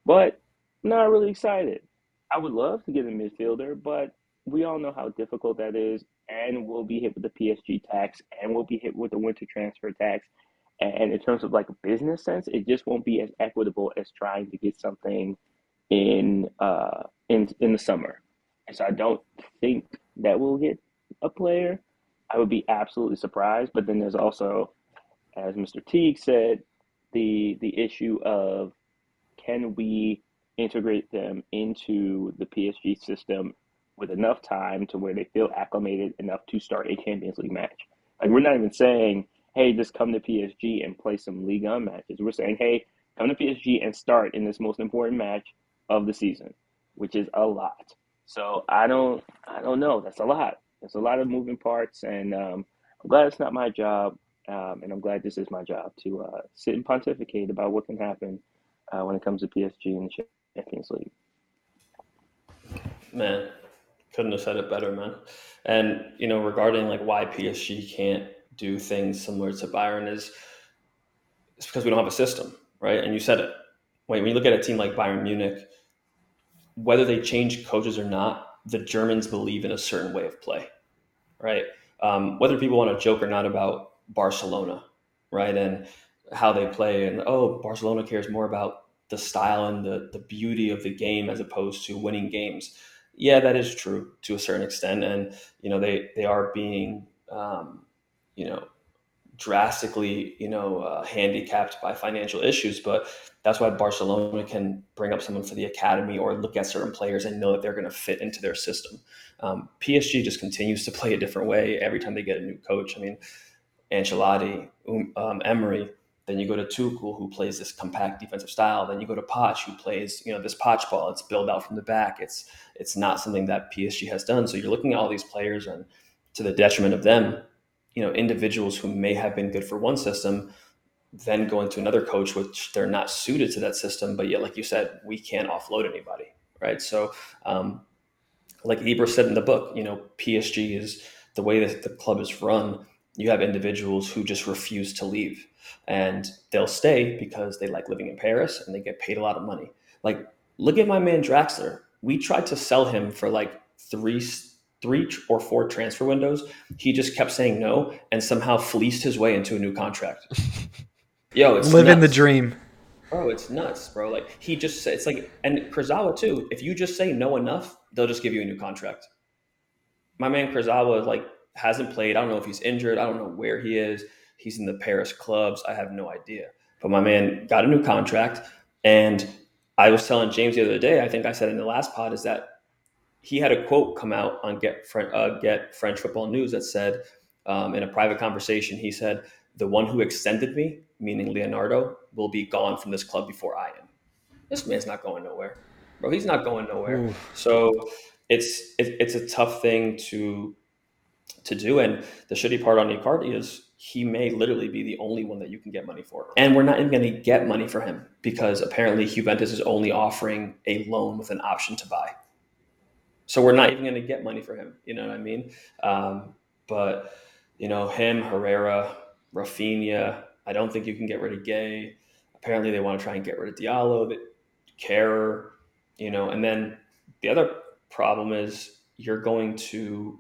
But not really excited. I would love to get a midfielder, but we all know how difficult that is, and we'll be hit with the PSG tax, and we'll be hit with the winter transfer tax. And in terms of like a business sense, it just won't be as equitable as trying to get something in uh in in the summer. And so I don't think that we'll get a player. I would be absolutely surprised. But then there's also, as Mr. Teague said, the the issue of can we integrate them into the PSG system with enough time to where they feel acclimated enough to start a Champions League match. Like we're not even saying, hey, just come to PSG and play some Ligue 1 matches. We're saying, hey, come to PSG and start in this most important match of the season, which is a lot. So I don't, I don't know. That's a lot. There's a lot of moving parts, and um, I'm glad it's not my job, um, and I'm glad this is my job to uh, sit and pontificate about what can happen uh, when it comes to PSG and the Champions League. Man, couldn't have said it better, man. And you know, regarding like why PSG can't do things similar to Bayern is it's because we don't have a system, right? And you said it. Wait, when you look at a team like Bayern Munich, whether they change coaches or not, the Germans believe in a certain way of play, right? Um, whether people want to joke or not about Barcelona, right? And how they play, and oh, Barcelona cares more about the style and the the beauty of the game as opposed to winning games. Yeah, that is true to a certain extent, and you know they they are being um, you know drastically, you know, uh, handicapped by financial issues. But that's why Barcelona can bring up someone for the academy or look at certain players and know that they're going to fit into their system. Um, PSG just continues to play a different way every time they get a new coach. I mean, Ancelotti, um, Emery. Then you go to Tuchel, who plays this compact defensive style. Then you go to Poch, who plays, you know, this Poch ball. It's built out from the back. It's it's not something that PSG has done. So you're looking at all these players, and to the detriment of them, you know individuals who may have been good for one system then go into another coach which they're not suited to that system but yet like you said we can't offload anybody right so um, like Ibra said in the book you know PSG is the way that the club is run you have individuals who just refuse to leave and they'll stay because they like living in Paris and they get paid a lot of money like look at my man Draxler we tried to sell him for like three three or four transfer windows, he just kept saying no and somehow fleeced his way into a new contract. Yo, it's living nuts. the dream. Bro, it's nuts, bro. Like he just it's like and Kurzawa too. If you just say no enough, they'll just give you a new contract. My man Kurzawa like hasn't played. I don't know if he's injured. I don't know where he is. He's in the Paris clubs. I have no idea. But my man got a new contract and I was telling James the other day, I think I said in the last pod, is that he had a quote come out on Get uh, Get French Football News that said, um, in a private conversation, he said, "The one who extended me, meaning Leonardo, will be gone from this club before I am." This man's not going nowhere, bro. He's not going nowhere. Ooh. So it's it, it's a tough thing to to do. And the shitty part on Icardi is he may literally be the only one that you can get money for. And we're not even going to get money for him because apparently Juventus is only offering a loan with an option to buy. So we're not even going to get money for him. You know what I mean? Um, but you know him, Herrera, Rafinha, I don't think you can get rid of Gueye. Apparently, they want to try and get rid of Diallo, Kehrer, you know. And then the other problem is you're going to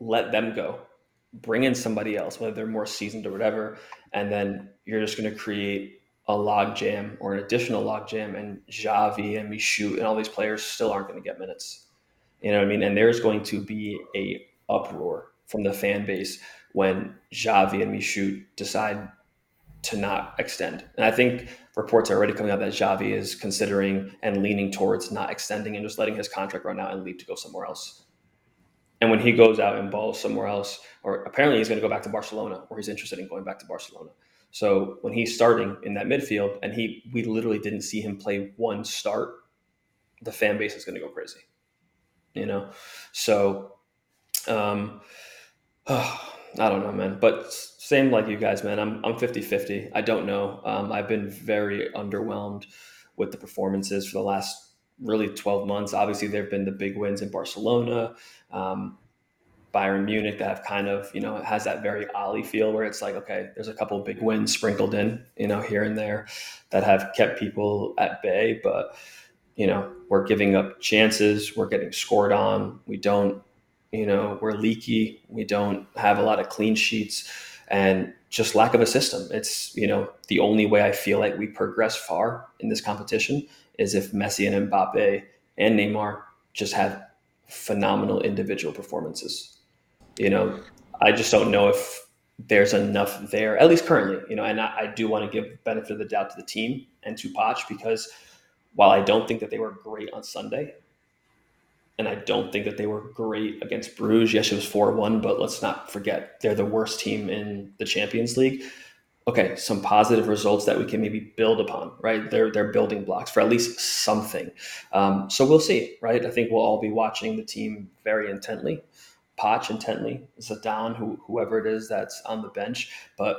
let them go, bring in somebody else, whether they're more seasoned or whatever, and then you're just going to create a log jam or an additional log jam, and Javi and Michut and all these players still aren't going to get minutes. You know what I mean? And there's going to be a uproar from the fan base when Javi and Michut decide to not extend. And I think reports are already coming out that Xavi is considering and leaning towards not extending and just letting his contract run out and leave to go somewhere else. And when he goes out and balls somewhere else, or apparently he's going to go back to Barcelona, or he's interested in going back to Barcelona. So when he's starting in that midfield, and he we literally didn't see him play one start, the fan base is going to go crazy you know? So, um, oh, I don't know, man. But same like you guys, man. I'm I'm 50 50. I don't know. Um, I've been very underwhelmed with the performances for the last really 12 months. Obviously, there have been the big wins in Barcelona, um, Bayern Munich that have kind of, you know, has that very Ollie feel where it's like, okay, there's a couple big wins sprinkled in, you know, here and there that have kept people at bay. But you know, we're giving up chances, we're getting scored on, we don't, you know, we're leaky, we don't have a lot of clean sheets, and just lack of a system. It's, you know, the only way I feel like we progress far in this competition is if Messi and Mbappe and Neymar just have phenomenal individual performances. You know, I just don't know if there's enough there, at least currently, you know, and I, I do want to give benefit of the doubt to the team and to Poch because – while I don't think that they were great on Sunday, and I don't think that they were great against Bruges. Yes, it was 4 1, but let's not forget they're the worst team in the Champions League. Okay, some positive results that we can maybe build upon, right? They're, they're building blocks for at least something. Um, so we'll see, right? I think we'll all be watching the team very intently, Poch intently, Zidane, who, whoever it is that's on the bench. But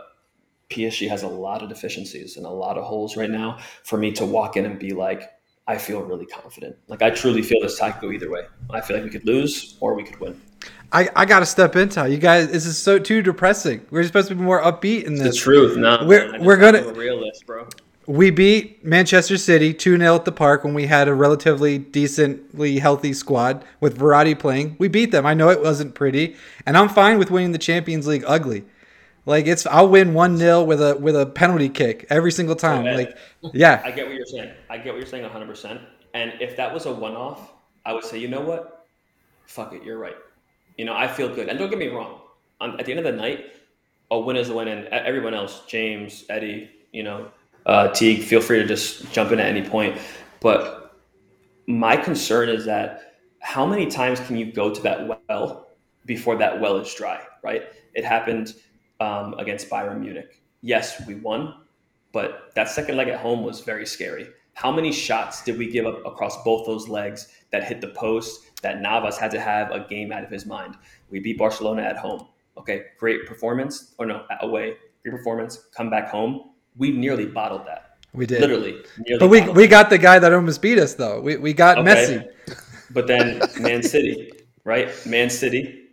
PSG has a lot of deficiencies and a lot of holes right now for me to walk in and be like, I feel really confident. Like I truly feel this tie go either way. I feel like we could lose or we could win. I, I got to step into you guys. This is so too depressing. We're supposed to be more upbeat in this. the truth. No, we're we're gonna realist, bro. We beat Manchester City 2 0 at the park when we had a relatively decently healthy squad with Verratti playing. We beat them. I know it wasn't pretty, and I'm fine with winning the Champions League ugly. Like it's I'll win one 0 with a with a penalty kick every single time. Ed, Like yeah, I get what you're saying. I get what you're saying 100%. And if that was a one off, I would say, you know what? Fuck it, you're right. You know, I feel good. And don't get me wrong. On, at the end of the night, a win is a win. And everyone else, James, Eddie, you know, uh, Teague, feel free to just jump in at any point. But my concern is that how many times can you go to that well before that well is dry, right? It happened um, against Bayern Munich. Yes, we won, but that second leg at home was very scary. How many shots did we give up across both those legs that hit the post that Navas had to have a game out of his mind? We beat Barcelona at home. Okay, great performance. Or no, away. Great performance. Come back home. We nearly bottled that. we did. Literally. But we we got the guy that almost beat us though. We we got Okay. Messi. But then Man City, right? Man City,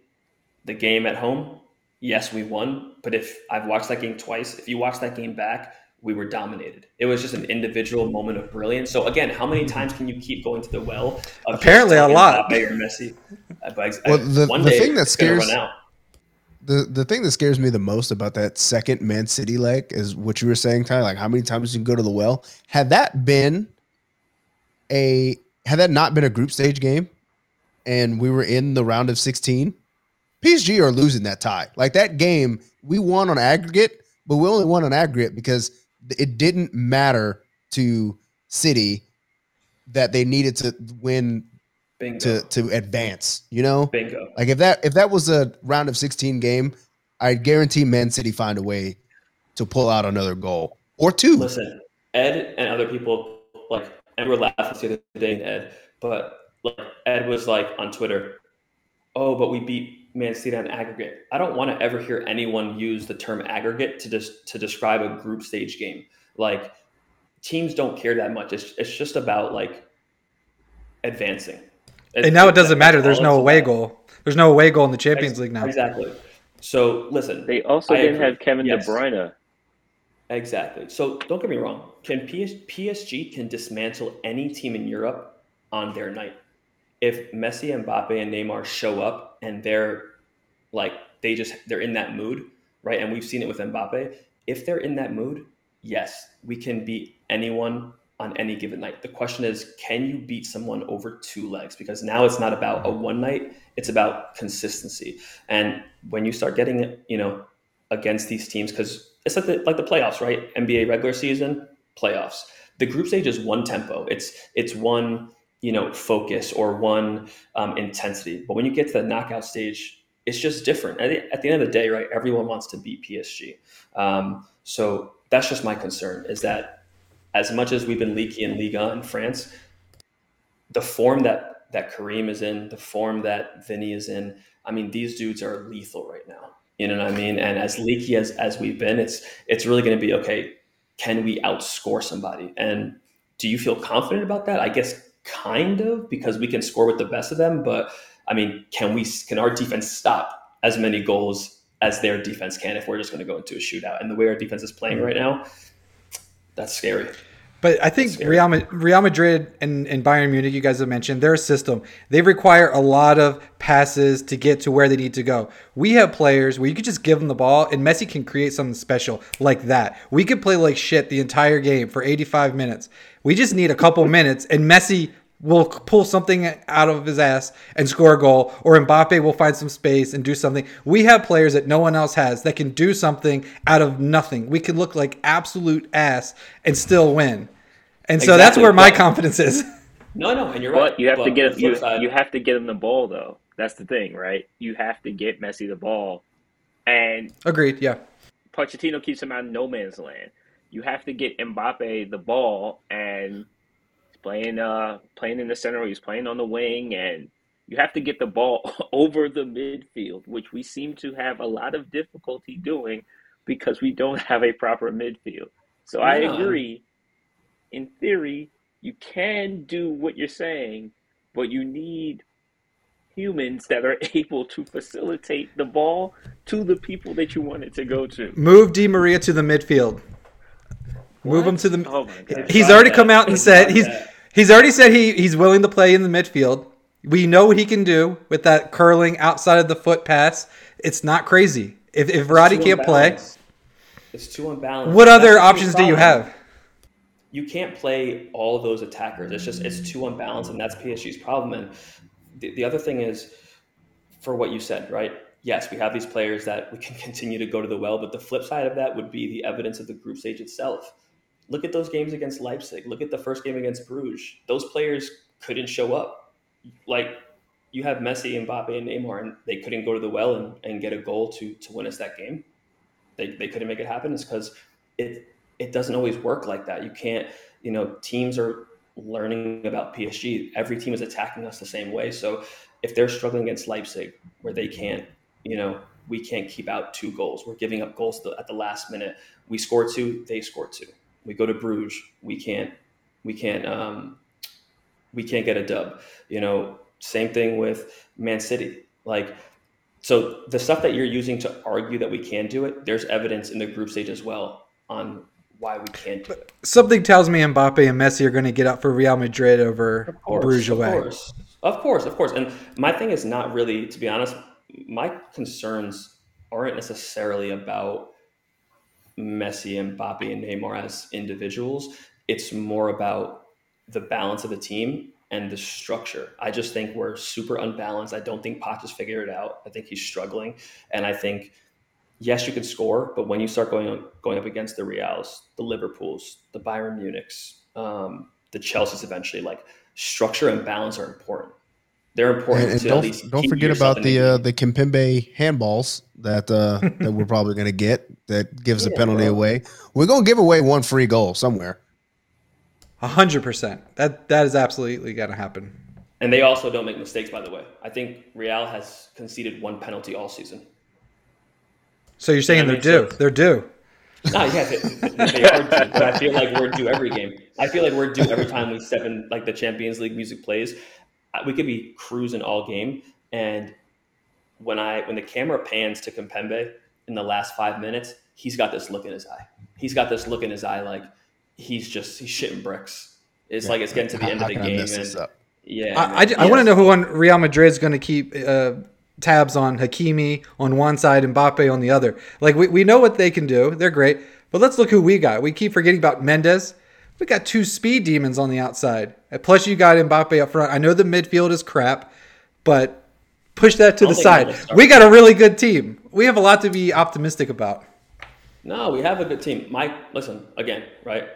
the game at home, yes, we won. But if I've watched that game twice, if you watch that game back, we were dominated. It was just an individual moment of brilliance. So again, how many hmm. times can you keep going to the well? Of Apparently a lot. Mbappe or Messi. But I- Well, the- one the day thing that scares- run out. The the thing that scares me the most about that second Man City leg is what you were saying, Ty. Like how many times you can go to the well. Had that been a had that not been a group stage game, and we were in the round of sixteen, PSG are losing that tie. Like that game, we won on aggregate, but we only won on aggregate because it didn't matter to City that they needed to win Bingo. to to advance. You know, Bingo. like if that if that was a round of 16 game, I guarantee Man City find a way to pull out another goal or two. Listen, Ed and other people like, and we're laughing the other day, Ed, but like Ed was like on Twitter, oh, but we beat Man City on aggregate. I don't want to ever hear anyone use the term aggregate to just to describe a group stage game. Like teams don't care that much. It's it's just about like advancing. And now it doesn't matter. There's no away about. goal. There's no away goal in the Champions League now. Exactly. So listen, They also I didn't agree. have Kevin Yes. De Bruyne. Exactly. So don't get me wrong. Can PS- PSG can dismantle any team in Europe on their night? If Messi, and Mbappe, and Neymar show up and they're like they just they're in that mood, right? And we've seen it with Mbappe. If they're in that mood, yes, we can beat anyone on any given night. The question is, can you beat someone over two legs? Because now it's not about a one night; it's about consistency. And when you start getting, it, you know, against these teams, because it's like the like the playoffs, right? NBA regular season, playoffs. The group stage is one tempo. It's it's one you know focus or one um, intensity. But when you get to the knockout stage, it's just different. At the, at the end of the day, right? Everyone wants to beat PSG. Um, so that's just my concern is that as much as we've been leaky in Liga in France, the form that that Karim is in, the form that Vinny is in, I mean, these dudes are lethal right now. You know what I mean? And as leaky as as we've been, it's it's really going to be okay. Can we outscore somebody? And do you feel confident about that? I guess kind of because we can score with the best of them. But I mean, can we? Can our defense stop as many goals as their defense can if we're just going to go into a shootout? And the way our defense is playing mm-hmm. right now, that's scary. But I think. Real, Real Madrid and, and Bayern Munich, you guys have mentioned, their system, they require a lot of passes to get to where they need to go. We have players where you could just give them the ball and Messi can create something special like that. We could play like shit the entire game for 85 minutes. We just need a couple minutes and Messi will pull something out of his ass and score a goal, or Mbappe will find some space and do something. We have players that no one else has that can do something out of nothing. We can look like absolute ass and still win. And so that's where my But- confidence is. No, no, and you're right. You have to get you, you have to get him the ball though. That's the thing, right? You have to get Messi the ball, and Agreed. Yeah. Pochettino keeps him out of no man's land. You have to get Mbappe the ball, and he's playing uh playing in the center. He's playing on the wing, and you have to get the ball over the midfield, which we seem to have a lot of difficulty doing because we don't have a proper midfield. So I agree. In theory, you can do what you're saying, but you need humans that are able to facilitate the ball to the people that you want it to go to. Move Di Maria to the midfield. Move him to the. Oh my. He's already that. come out and said he's that. He's already said he he's willing to play in the midfield. We know what he can do with that curling outside of the foot pass. It's not crazy. If if too can't play. It's too unbalanced. what That's other the options do you have? you can't play all of those attackers. It's just it's too unbalanced, and that's PSG's problem. And the, the other thing is, for what you said, right? Yes, we have these players that we can continue to go to the well, but the flip side of that would be the evidence of the group stage itself. Look at those games against Leipzig. Look at the first game against Bruges. Those players couldn't show up. Like you have Messi, and Mbappe, and Neymar, and they couldn't go to the well and, and get a goal to to win us that game. They, they couldn't make it happen. It's because it it doesn't always work like that. You can't, you know, teams are learning about PSG. Every team is attacking us the same way. So if they're struggling against Leipzig, where they can't, you know, we can't keep out two goals. We're giving up goals at the last minute. We score two, they score two. We go to Bruges, we can't, we can't, um, we can't get a dub. You know, same thing with Man City. Like, so the stuff that you're using to argue that we can do it, there's evidence in the group stage as well on why we can't do it. Something tells me Mbappe and Messi are going to get up for Real Madrid over Of course, Bruges of away. course, of course, of course. And my thing is not really, to be honest, my concerns aren't necessarily about Messi, and Mbappe, and Neymar as individuals. It's more about the balance of the team and the structure. I just think we're super unbalanced. I don't think Poch has figured it out. I think he's struggling, and I think yes, you can score, but when you start going going up against the Reals, the Liverpools, the Bayern Munichs, um, the Chelseas, eventually, like structure and balance are important. They're important And, and to at least don't don't forget about the game. uh, the Kimpembe handballs that uh, that we're probably going to get that gives a penalty bro. away. We're going to give away one free goal somewhere. A hundred percent. That that is absolutely going to happen. And they also don't make mistakes, by the way. I think Real has conceded one penalty all season. So you're saying that they're due? They're due. No, yeah, they, they are due, but I feel like we're due every game. I feel like we're due every time we step in, like the Champions League music plays. We could be cruising all game, and when I when the camera pans to Kimpembe in the last five minutes, he's got this look in his eye. He's got this look in his eye, like he's just he's shitting bricks. It's like it's getting to the How- end how of the can I game, mess this and yeah, I, I, want to know who on Real Madrid is going to keep uh, tabs on Hakimi on one side and Mbappe on the other. Like we, we know what they can do. They're great. But let's look who we got. We keep forgetting about Mendes. We got two speed demons on the outside. Plus you got Mbappe up front. I know the midfield is crap, but push that to the side. We got a really good team. We have a lot to be optimistic about. No, we have a good team. Mike, listen again, right?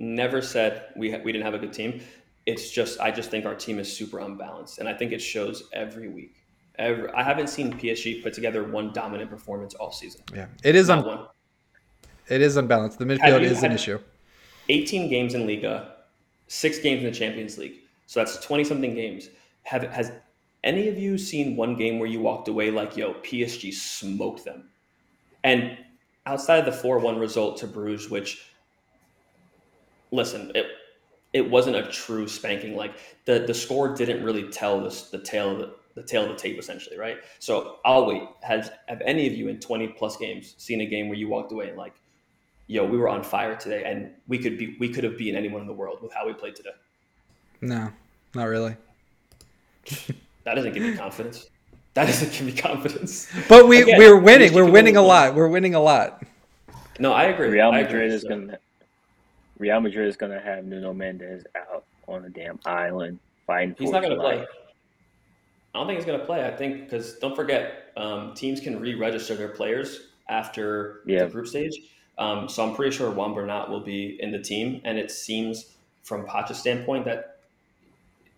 Never said we ha- we didn't have a good team. It's just I just think our team is super unbalanced, and I think it shows every week. Every, I haven't seen PSG put together one dominant performance all season. Yeah. It is Not un- one. it is unbalanced. The midfield you is an issue. 18 games in Liga, six games in the Champions League. So that's 20 something games. Have has any of you seen one game where you walked away like, yo, PSG smoked them? And outside of the 4 1 result to Bruges, which, listen, it, it wasn't a true spanking. Like the, the score didn't really tell this, the tail of the, the tail of the tape essentially, right? So I'll wait. Has have any of you in 20 plus games seen a game where you walked away and like, yo, we were on fire today, and we could be we could have beaten anyone in the world with how we played today. No, not really. That doesn't give me confidence. That doesn't give me confidence. But we Again, we're winning. We're winning a lot. We're winning a lot. No, I agree. Real I agree. Madrid is So, gonna Real Madrid is gonna have Nuno Mendes out on a damn island fighting He's not going to play. I don't think he's going to play. I think because don't forget, um, teams can re-register their players after Yeah. the group stage. Um, so I'm pretty sure Juan Bernat will be in the team, and it seems from Pacha's standpoint that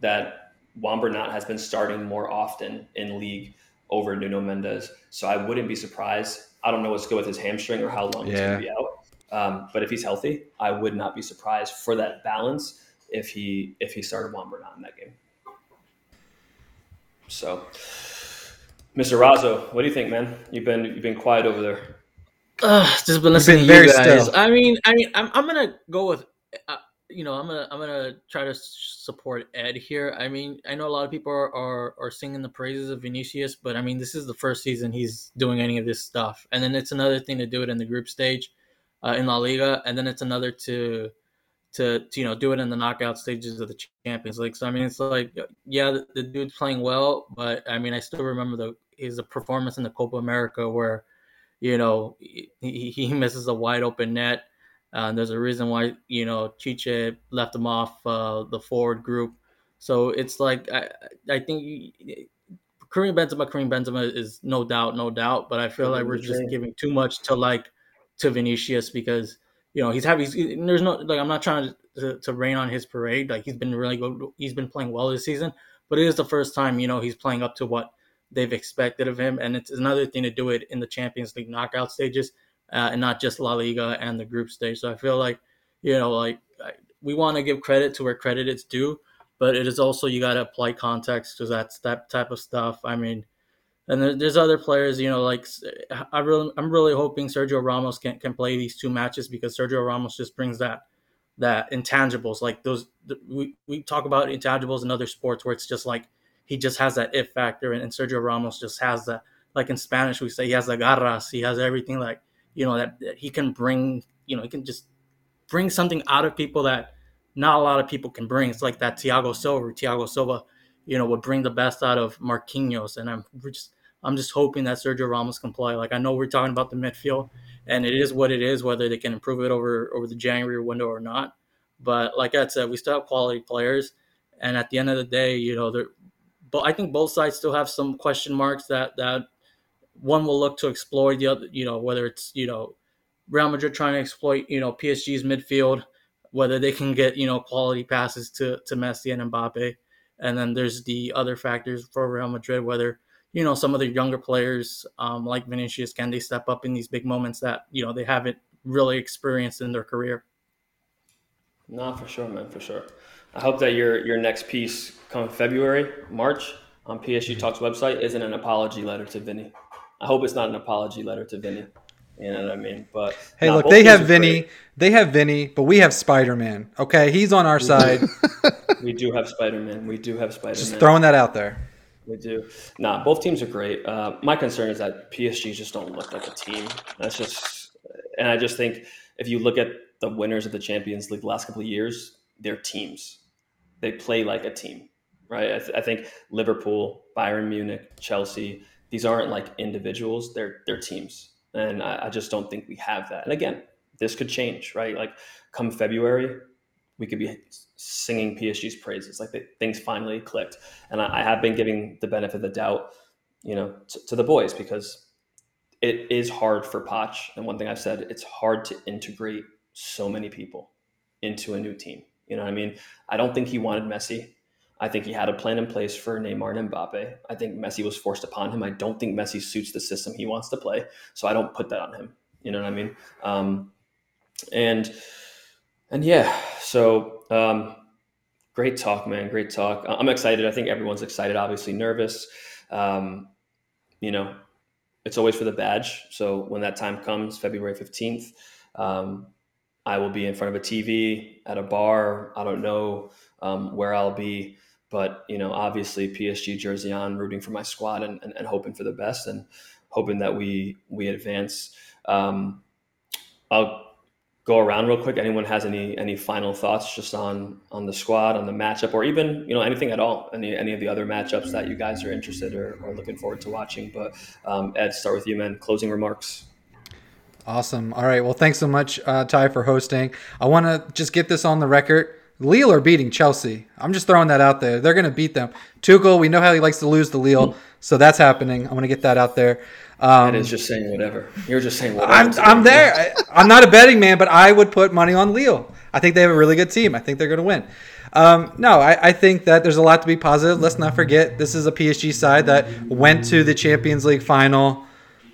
that Juan Bernat has been starting more often in league over Nuno Mendes. So I wouldn't be surprised. I don't know what's good with his hamstring or how long he's going to be out. Um, but if he's healthy, I would not be surprised for that balance if he if he started Juan Bernat in that game. So, Mr. Razzo, what do you think, man? You've been you've been quiet over there. Uh, just been listening been to you guys. still. I mean, I mean, I'm, I'm gonna go with, uh, you know, I'm gonna I'm gonna try to support Ed here. I mean, I know a lot of people are, are are singing the praises of Vinicius, but I mean, this is the first season he's doing any of this stuff, and then it's another thing to do it in the group stage, uh, in La Liga, and then it's another to. To, to you know do it in the knockout stages of the Champions League. So I mean, it's like yeah, the, the dude's playing well, but I mean, I still remember the his performance in the Copa America where you know, he, he misses a wide open net. Uh, there's a reason why you know Tite left him off uh, the forward group. So it's like I, I think Karim Benzema, Karim Benzema is no doubt, no doubt. But I feel like we're just giving too much to like to Vinicius because you know he's having. He's, there's no like I'm not trying to, to rain on his parade. Like he's been really good. He's been playing well this season, but it is the first time you know he's playing up to what they've expected of him, and it's another thing to do it in the Champions League knockout stages uh, and not just La Liga and the group stage. So I feel like you know like we want to give credit to where credit is due but it is also you got to apply context because that's that type of stuff. I mean, and there's other players, you know, like I really, I'm really hoping Sergio Ramos can, can play these two matches because Sergio Ramos just brings that that intangibles like those. We we talk about intangibles in other sports where it's just like he just has that if factor, and, and Sergio Ramos just has that. Like in Spanish, we say he has the garras. He has everything like you know that, that he can bring. You know, he can just bring something out of people that not a lot of people can bring. It's like that Thiago Silva. Thiago Silva, you know, would bring the best out of Marquinhos, and I'm just I'm just hoping that Sergio Ramos can play. Like I know we're talking about the midfield, and it is what it is, whether they can improve it over over the January window or not. But like I said, we still have quality players, and at the end of the day, you know, they're. But I think both sides still have some question marks that that one will look to exploit the other. You know, whether it's you know Real Madrid trying to exploit you know PSG's midfield whether they can get you know quality passes to to Messi and Mbappe, and then there's the other factors for Real Madrid, whether you know some of the younger players um, like Vinicius can they step up in these big moments that you know they haven't really experienced in their career. No, for sure, man, for sure. I hope that your your next piece come February, March on PSG Talks website isn't an apology letter to Vinny. I hope it's not an apology letter to Vinny. You know what I mean? But hey, nah, look, they have Vinny. Great. They have Vinny, but we have Spider Man. Okay, he's on our side. we do have Spider Man. We do have Spider Man. Just throwing that out there. We do. Nah, both teams are great. Uh, my concern is that PSG just don't look like a team. That's just, and I just think if you look at the winners of the Champions League the last couple of years, they're teams. They play like a team, right? I, th- I think Liverpool, Bayern Munich, Chelsea. These aren't like individuals. They're they're teams and I, I just don't think we have that. And again, this could change, right? Like come February, we could be singing PSG's praises. Like the, things finally clicked. And I, I, have been giving the benefit of the doubt, you know, to, to the boys because it is hard for Poch. And one thing I've said, it's hard to integrate so many people into a new team. You know what I mean? I don't think he wanted Messi. I think he had a plan in place for Neymar and Mbappe. I think Messi was forced upon him. I don't think Messi suits the system he wants to play, so I don't put that on him. You know what I mean? Um, and and yeah, so um, great talk, man. Great talk. I'm excited. I think everyone's excited. Obviously, nervous. Um, you know, it's always for the badge. So when that time comes, February 15th, um, I will be in front of a TV at a bar. I don't know um, where I'll be. But you know, obviously PSG jersey on, rooting for my squad and, and, and hoping for the best and hoping that we we advance. Um, I'll go around real quick. Anyone has any any final thoughts just on on the squad, on the matchup, or even you know anything at all? Any any of the other matchups that you guys are interested or, or looking forward to watching? But um, Ed, start with you, man. Closing remarks. Awesome. All right. Well, thanks so much, uh, Ty, for hosting. I want to just get this on the record. Lille are beating Chelsea. I'm just throwing that out there. They're going to beat them. Tuchel, we know how he likes to lose to Lille, so that's happening. I want to get that out there. Um, is just saying whatever. You're just saying whatever. I'm, I'm there. I, am not a betting man, but I would put money on Lille. I think they have a really good team. I think they're going to win. Um, no, I, I, think that there's a lot to be positive. Let's not forget this is a PSG side that went to the Champions League final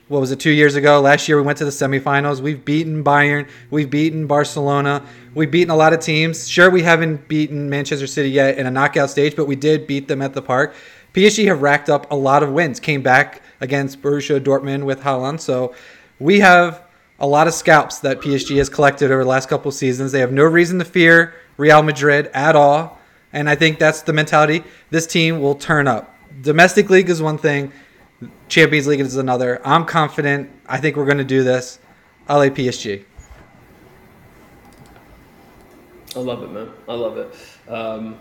what was it two years ago? Last year we went to the semifinals. We've beaten bayern. We've beaten barcelona. We've beaten a lot of teams. Sure we haven't beaten manchester city yet in a knockout stage but we did beat them at the park. Psg have racked up a lot of wins. Came back against borussia dortmund with Haaland. so we have a lot of scalps that psg has collected over the last couple seasons. They have no reason to fear real madrid at all. And i think that's the mentality this team will turn up. Domestic league is one thing Champions League is another. I'm confident. I think we're going to do this. LA PSG. I love it, man. I love it. Um,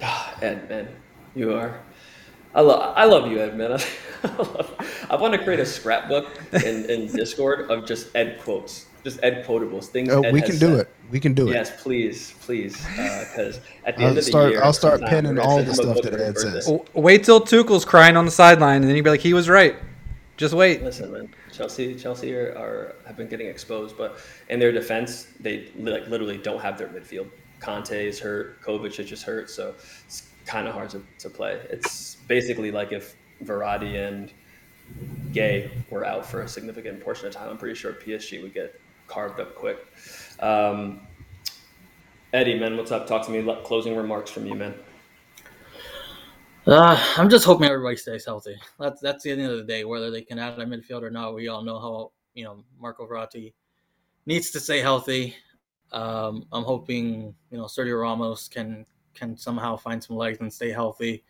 Ed, man, you are I love I love you, Ed, man. I, I want to create a scrapbook in, in Discord of just Ed quotes, just Ed quotables, things. Oh, Ed we can do said. it. We can do it. Yes, please, please, uh, because at the I'll end of the start- year, I'll start sometime, penning all the stuff that Ed says. W- Wait till Tuchel's crying on the sideline, and then you'd be like, he was right. Just wait. Listen, man, Chelsea, Chelsea are, are have been getting exposed, but in their defense, they like literally don't have their midfield. Kanté is hurt, Kovacic is hurt, so it's kind of hard to, to play. It's basically like if Verratti and Gueye were out for a significant portion of time. I'm pretty sure PSG would get carved up quick. Um, Eddie, man, what's up? Talk to me. Lo- Closing remarks from you, man. Uh, I'm just hoping everybody stays healthy. That's that's the end of the day. Whether they can add a midfield or not, we all know how you know Marco Verratti needs to stay healthy. Um, I'm hoping you know Sergio Ramos can can somehow find some legs and stay healthy.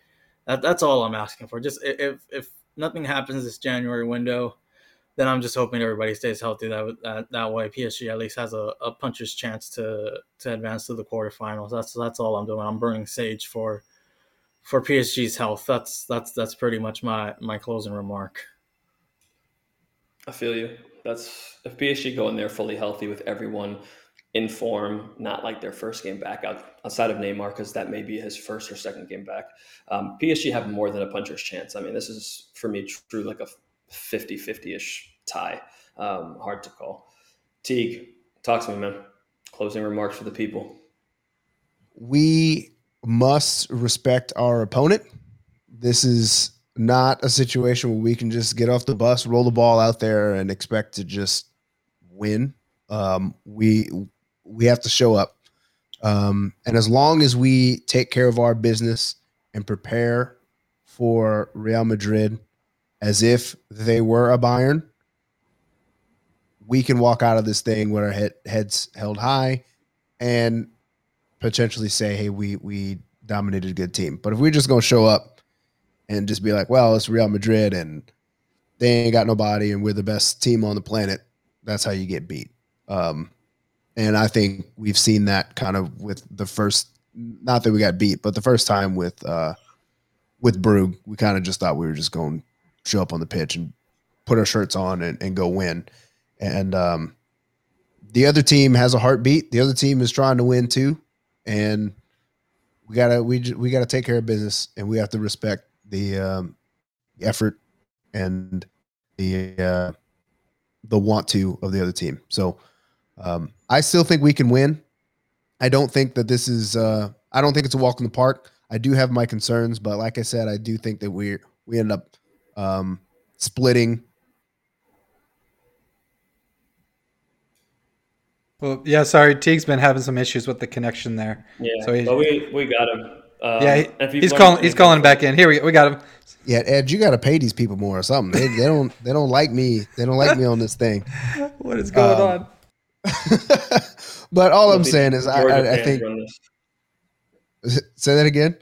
That, that's all I'm asking for. Just if if nothing happens this January window, then I'm just hoping everybody stays healthy. That that, that way PSG at least has a, a puncher's chance to to advance to the quarterfinals. That's that's all I'm doing. I'm burning sage for for PSG's health. That's that's that's pretty much my my closing remark. I feel you. That's if PSG go in there fully healthy with everyone in form, not like their first game back out, outside of Neymar, because that may be his first or second game back. Um, PSG have more than a puncher's chance. I mean, this is for me true like a 50 50 ish tie. Um, hard to call. Teague, talk to me, man. Closing remarks for the people. we must respect our opponent. This is not a situation where we can just get off the bus, roll the ball out there, and expect to just win. Um, we we have to show up, um, and as long as we take care of our business and prepare for Real Madrid as if they were a Bayern, we can walk out of this thing with our head, heads held high and potentially say, "Hey, we we dominated a good team." But if we're just gonna show up and just be like, "Well, it's Real Madrid and they ain't got nobody, and we're the best team on the planet," that's how you get beat. Um, and I think we've seen that kind of with the first, not that we got beat, but the first time with uh, with Brugge, we kind of just thought we were just going to show up on the pitch and put our shirts on and, and go win. And um, the other team has a heartbeat. The other team is trying to win too, and we gotta we we gotta take care of business, and we have to respect the um, effort and the uh, the want to of the other team. So um, I still think we can win. I don't think that this is. Uh, I don't think it's a walk in the park. I do have my concerns, but like I said, I do think that we we end up um, splitting. Well, yeah, sorry. Teague's been having some issues with the connection there. Yeah, So he- but we, we got him. Um, yeah, he, he's calling. He's calling back in. Here we we got him. Yeah, Ed, you got to pay these people more or something. They, they don't they don't like me. They don't like me on this thing. What is going Um, on? but all I'm saying is, I, I, I think. Say that again.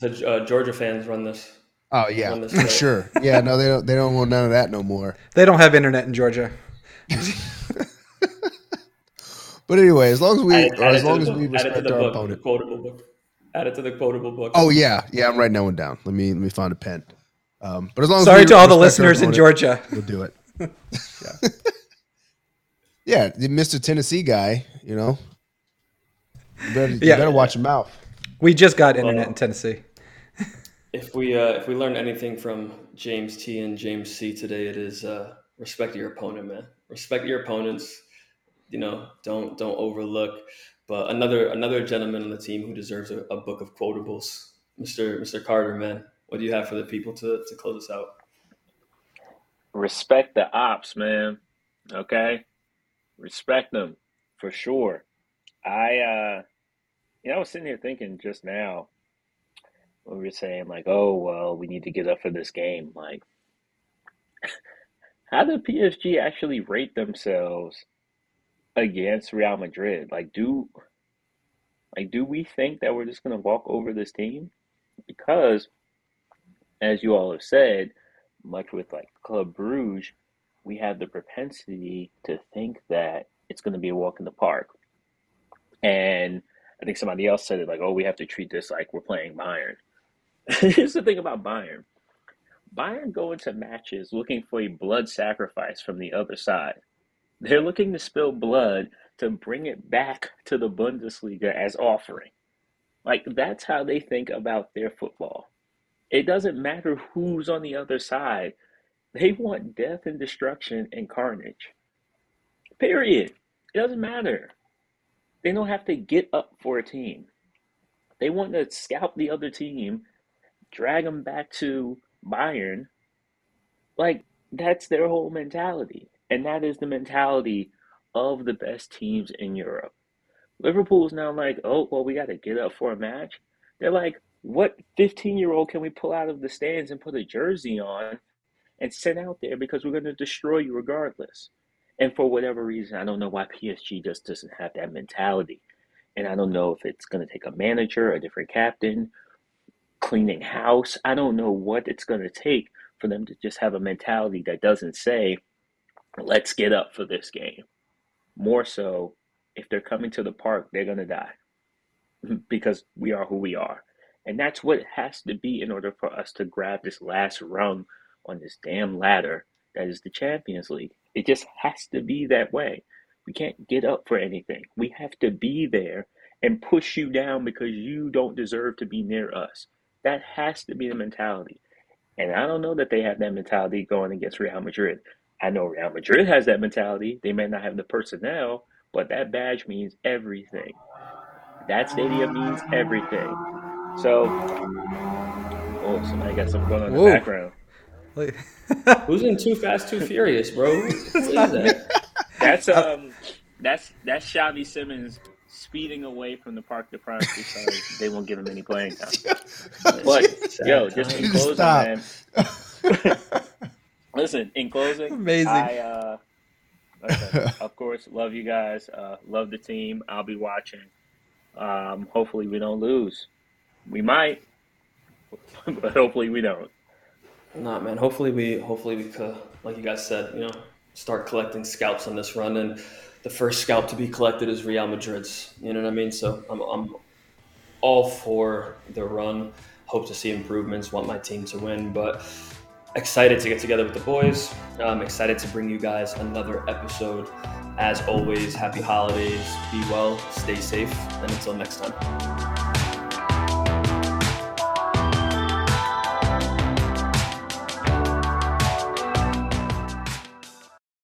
The uh, Georgia fans run this. Oh yeah, Run this show. sure. Yeah, no, they don't. They don't want none of that no more. They don't have internet in Georgia. But anyway, as long as we, Add- or add as long as book. we Add it to respect the our book, opponent. quotable book. Add it to the quotable book. Oh yeah, yeah. I'm writing that one down. Let me let me find a pen. Um, but as long as Sorry we to all the respect our listeners in Georgia. we'll do it. yeah, the Mr. Tennessee guy. You know, you better, you Yeah. better watch your mouth. We just got internet Well- in Tennessee. If we uh, if we learned anything from James T and James C today, it is uh, respect your opponent, man. Respect your opponents. You know, don't don't overlook. But another another gentleman on the team who deserves a, a book of quotables, Mister Mister Carter, man. What do you have for the people to to close us out? Respect the ops, man. Okay? Respect them for sure. I uh you know, I was sitting here thinking just now we were saying like, oh well, we need to get up for this game. Like how did PSG actually rate themselves against Real Madrid? Like do like do we think that we're just gonna walk over this team? Because as you all have said, much with like Club Bruges, we have the propensity to think that it's to be a walk in the park. And I think somebody else said it like, oh, we have to treat this like we're playing Bayern. Here's the thing about Bayern Bayern go into matches looking for a blood sacrifice from the other side. They're looking to spill blood to bring it back to the Bundesliga as offering. Like that's how they think about their football. It doesn't matter who's on the other side. They want death and destruction and carnage. Period. It doesn't matter. They don't have to get up for a team. They want to scalp the other team, drag them back to Bayern. Like, that's their whole mentality. And that is the mentality of the best teams in Europe. Liverpool's now like, oh, well, we got to get up for a match. They're like, what 15 year old can we pull out of the stands and put a jersey on and send out there because we're going to destroy you regardless? And for whatever reason, I don't know why PSG just doesn't have that mentality. And I don't know if it's going to take a manager, a different captain, cleaning house. I don't know what it's going to take for them to just have a mentality that doesn't say, let's get up for this game. More so, if they're coming to the park, they're going to die because we are who we are. And that's what it has to be in order for us to grab this last rung on this damn ladder that is the Champions League. It just has to be that way. We can't get up for anything. We have to be there and push you down because you don't deserve to be near us. That has to be the mentality. And I don't know that they have that mentality going against Real Madrid. I know Real Madrid has that mentality. They may not have the personnel, but that badge means everything. That stadium means everything. So, oh, somebody got something going on in Whoa. the background. Like- Who's in Too Fast, Too Furious, bro? Who is that? That's um, that's that's Xavi Simons speeding away from the Parc des Princes because they won't give him any playing time. But yo, just in closing, Stop. man. Listen, in closing, Amazing. I uh, listen, of course, love you guys. Uh, love the team. I'll be watching. Um, hopefully, we don't lose. We might, but hopefully, we don't. Nah, man. Hopefully we, hopefully we could, like you guys said, you know, start collecting scalps on this run. And the first scalp to be collected is Real Madrid's. You know what I mean? So I'm, I'm all for the run. Hope to see improvements. Want my team to win, but excited to get together with the boys. I'm excited to bring you guys another episode. As always, happy holidays. Be well. Stay safe. And until next time.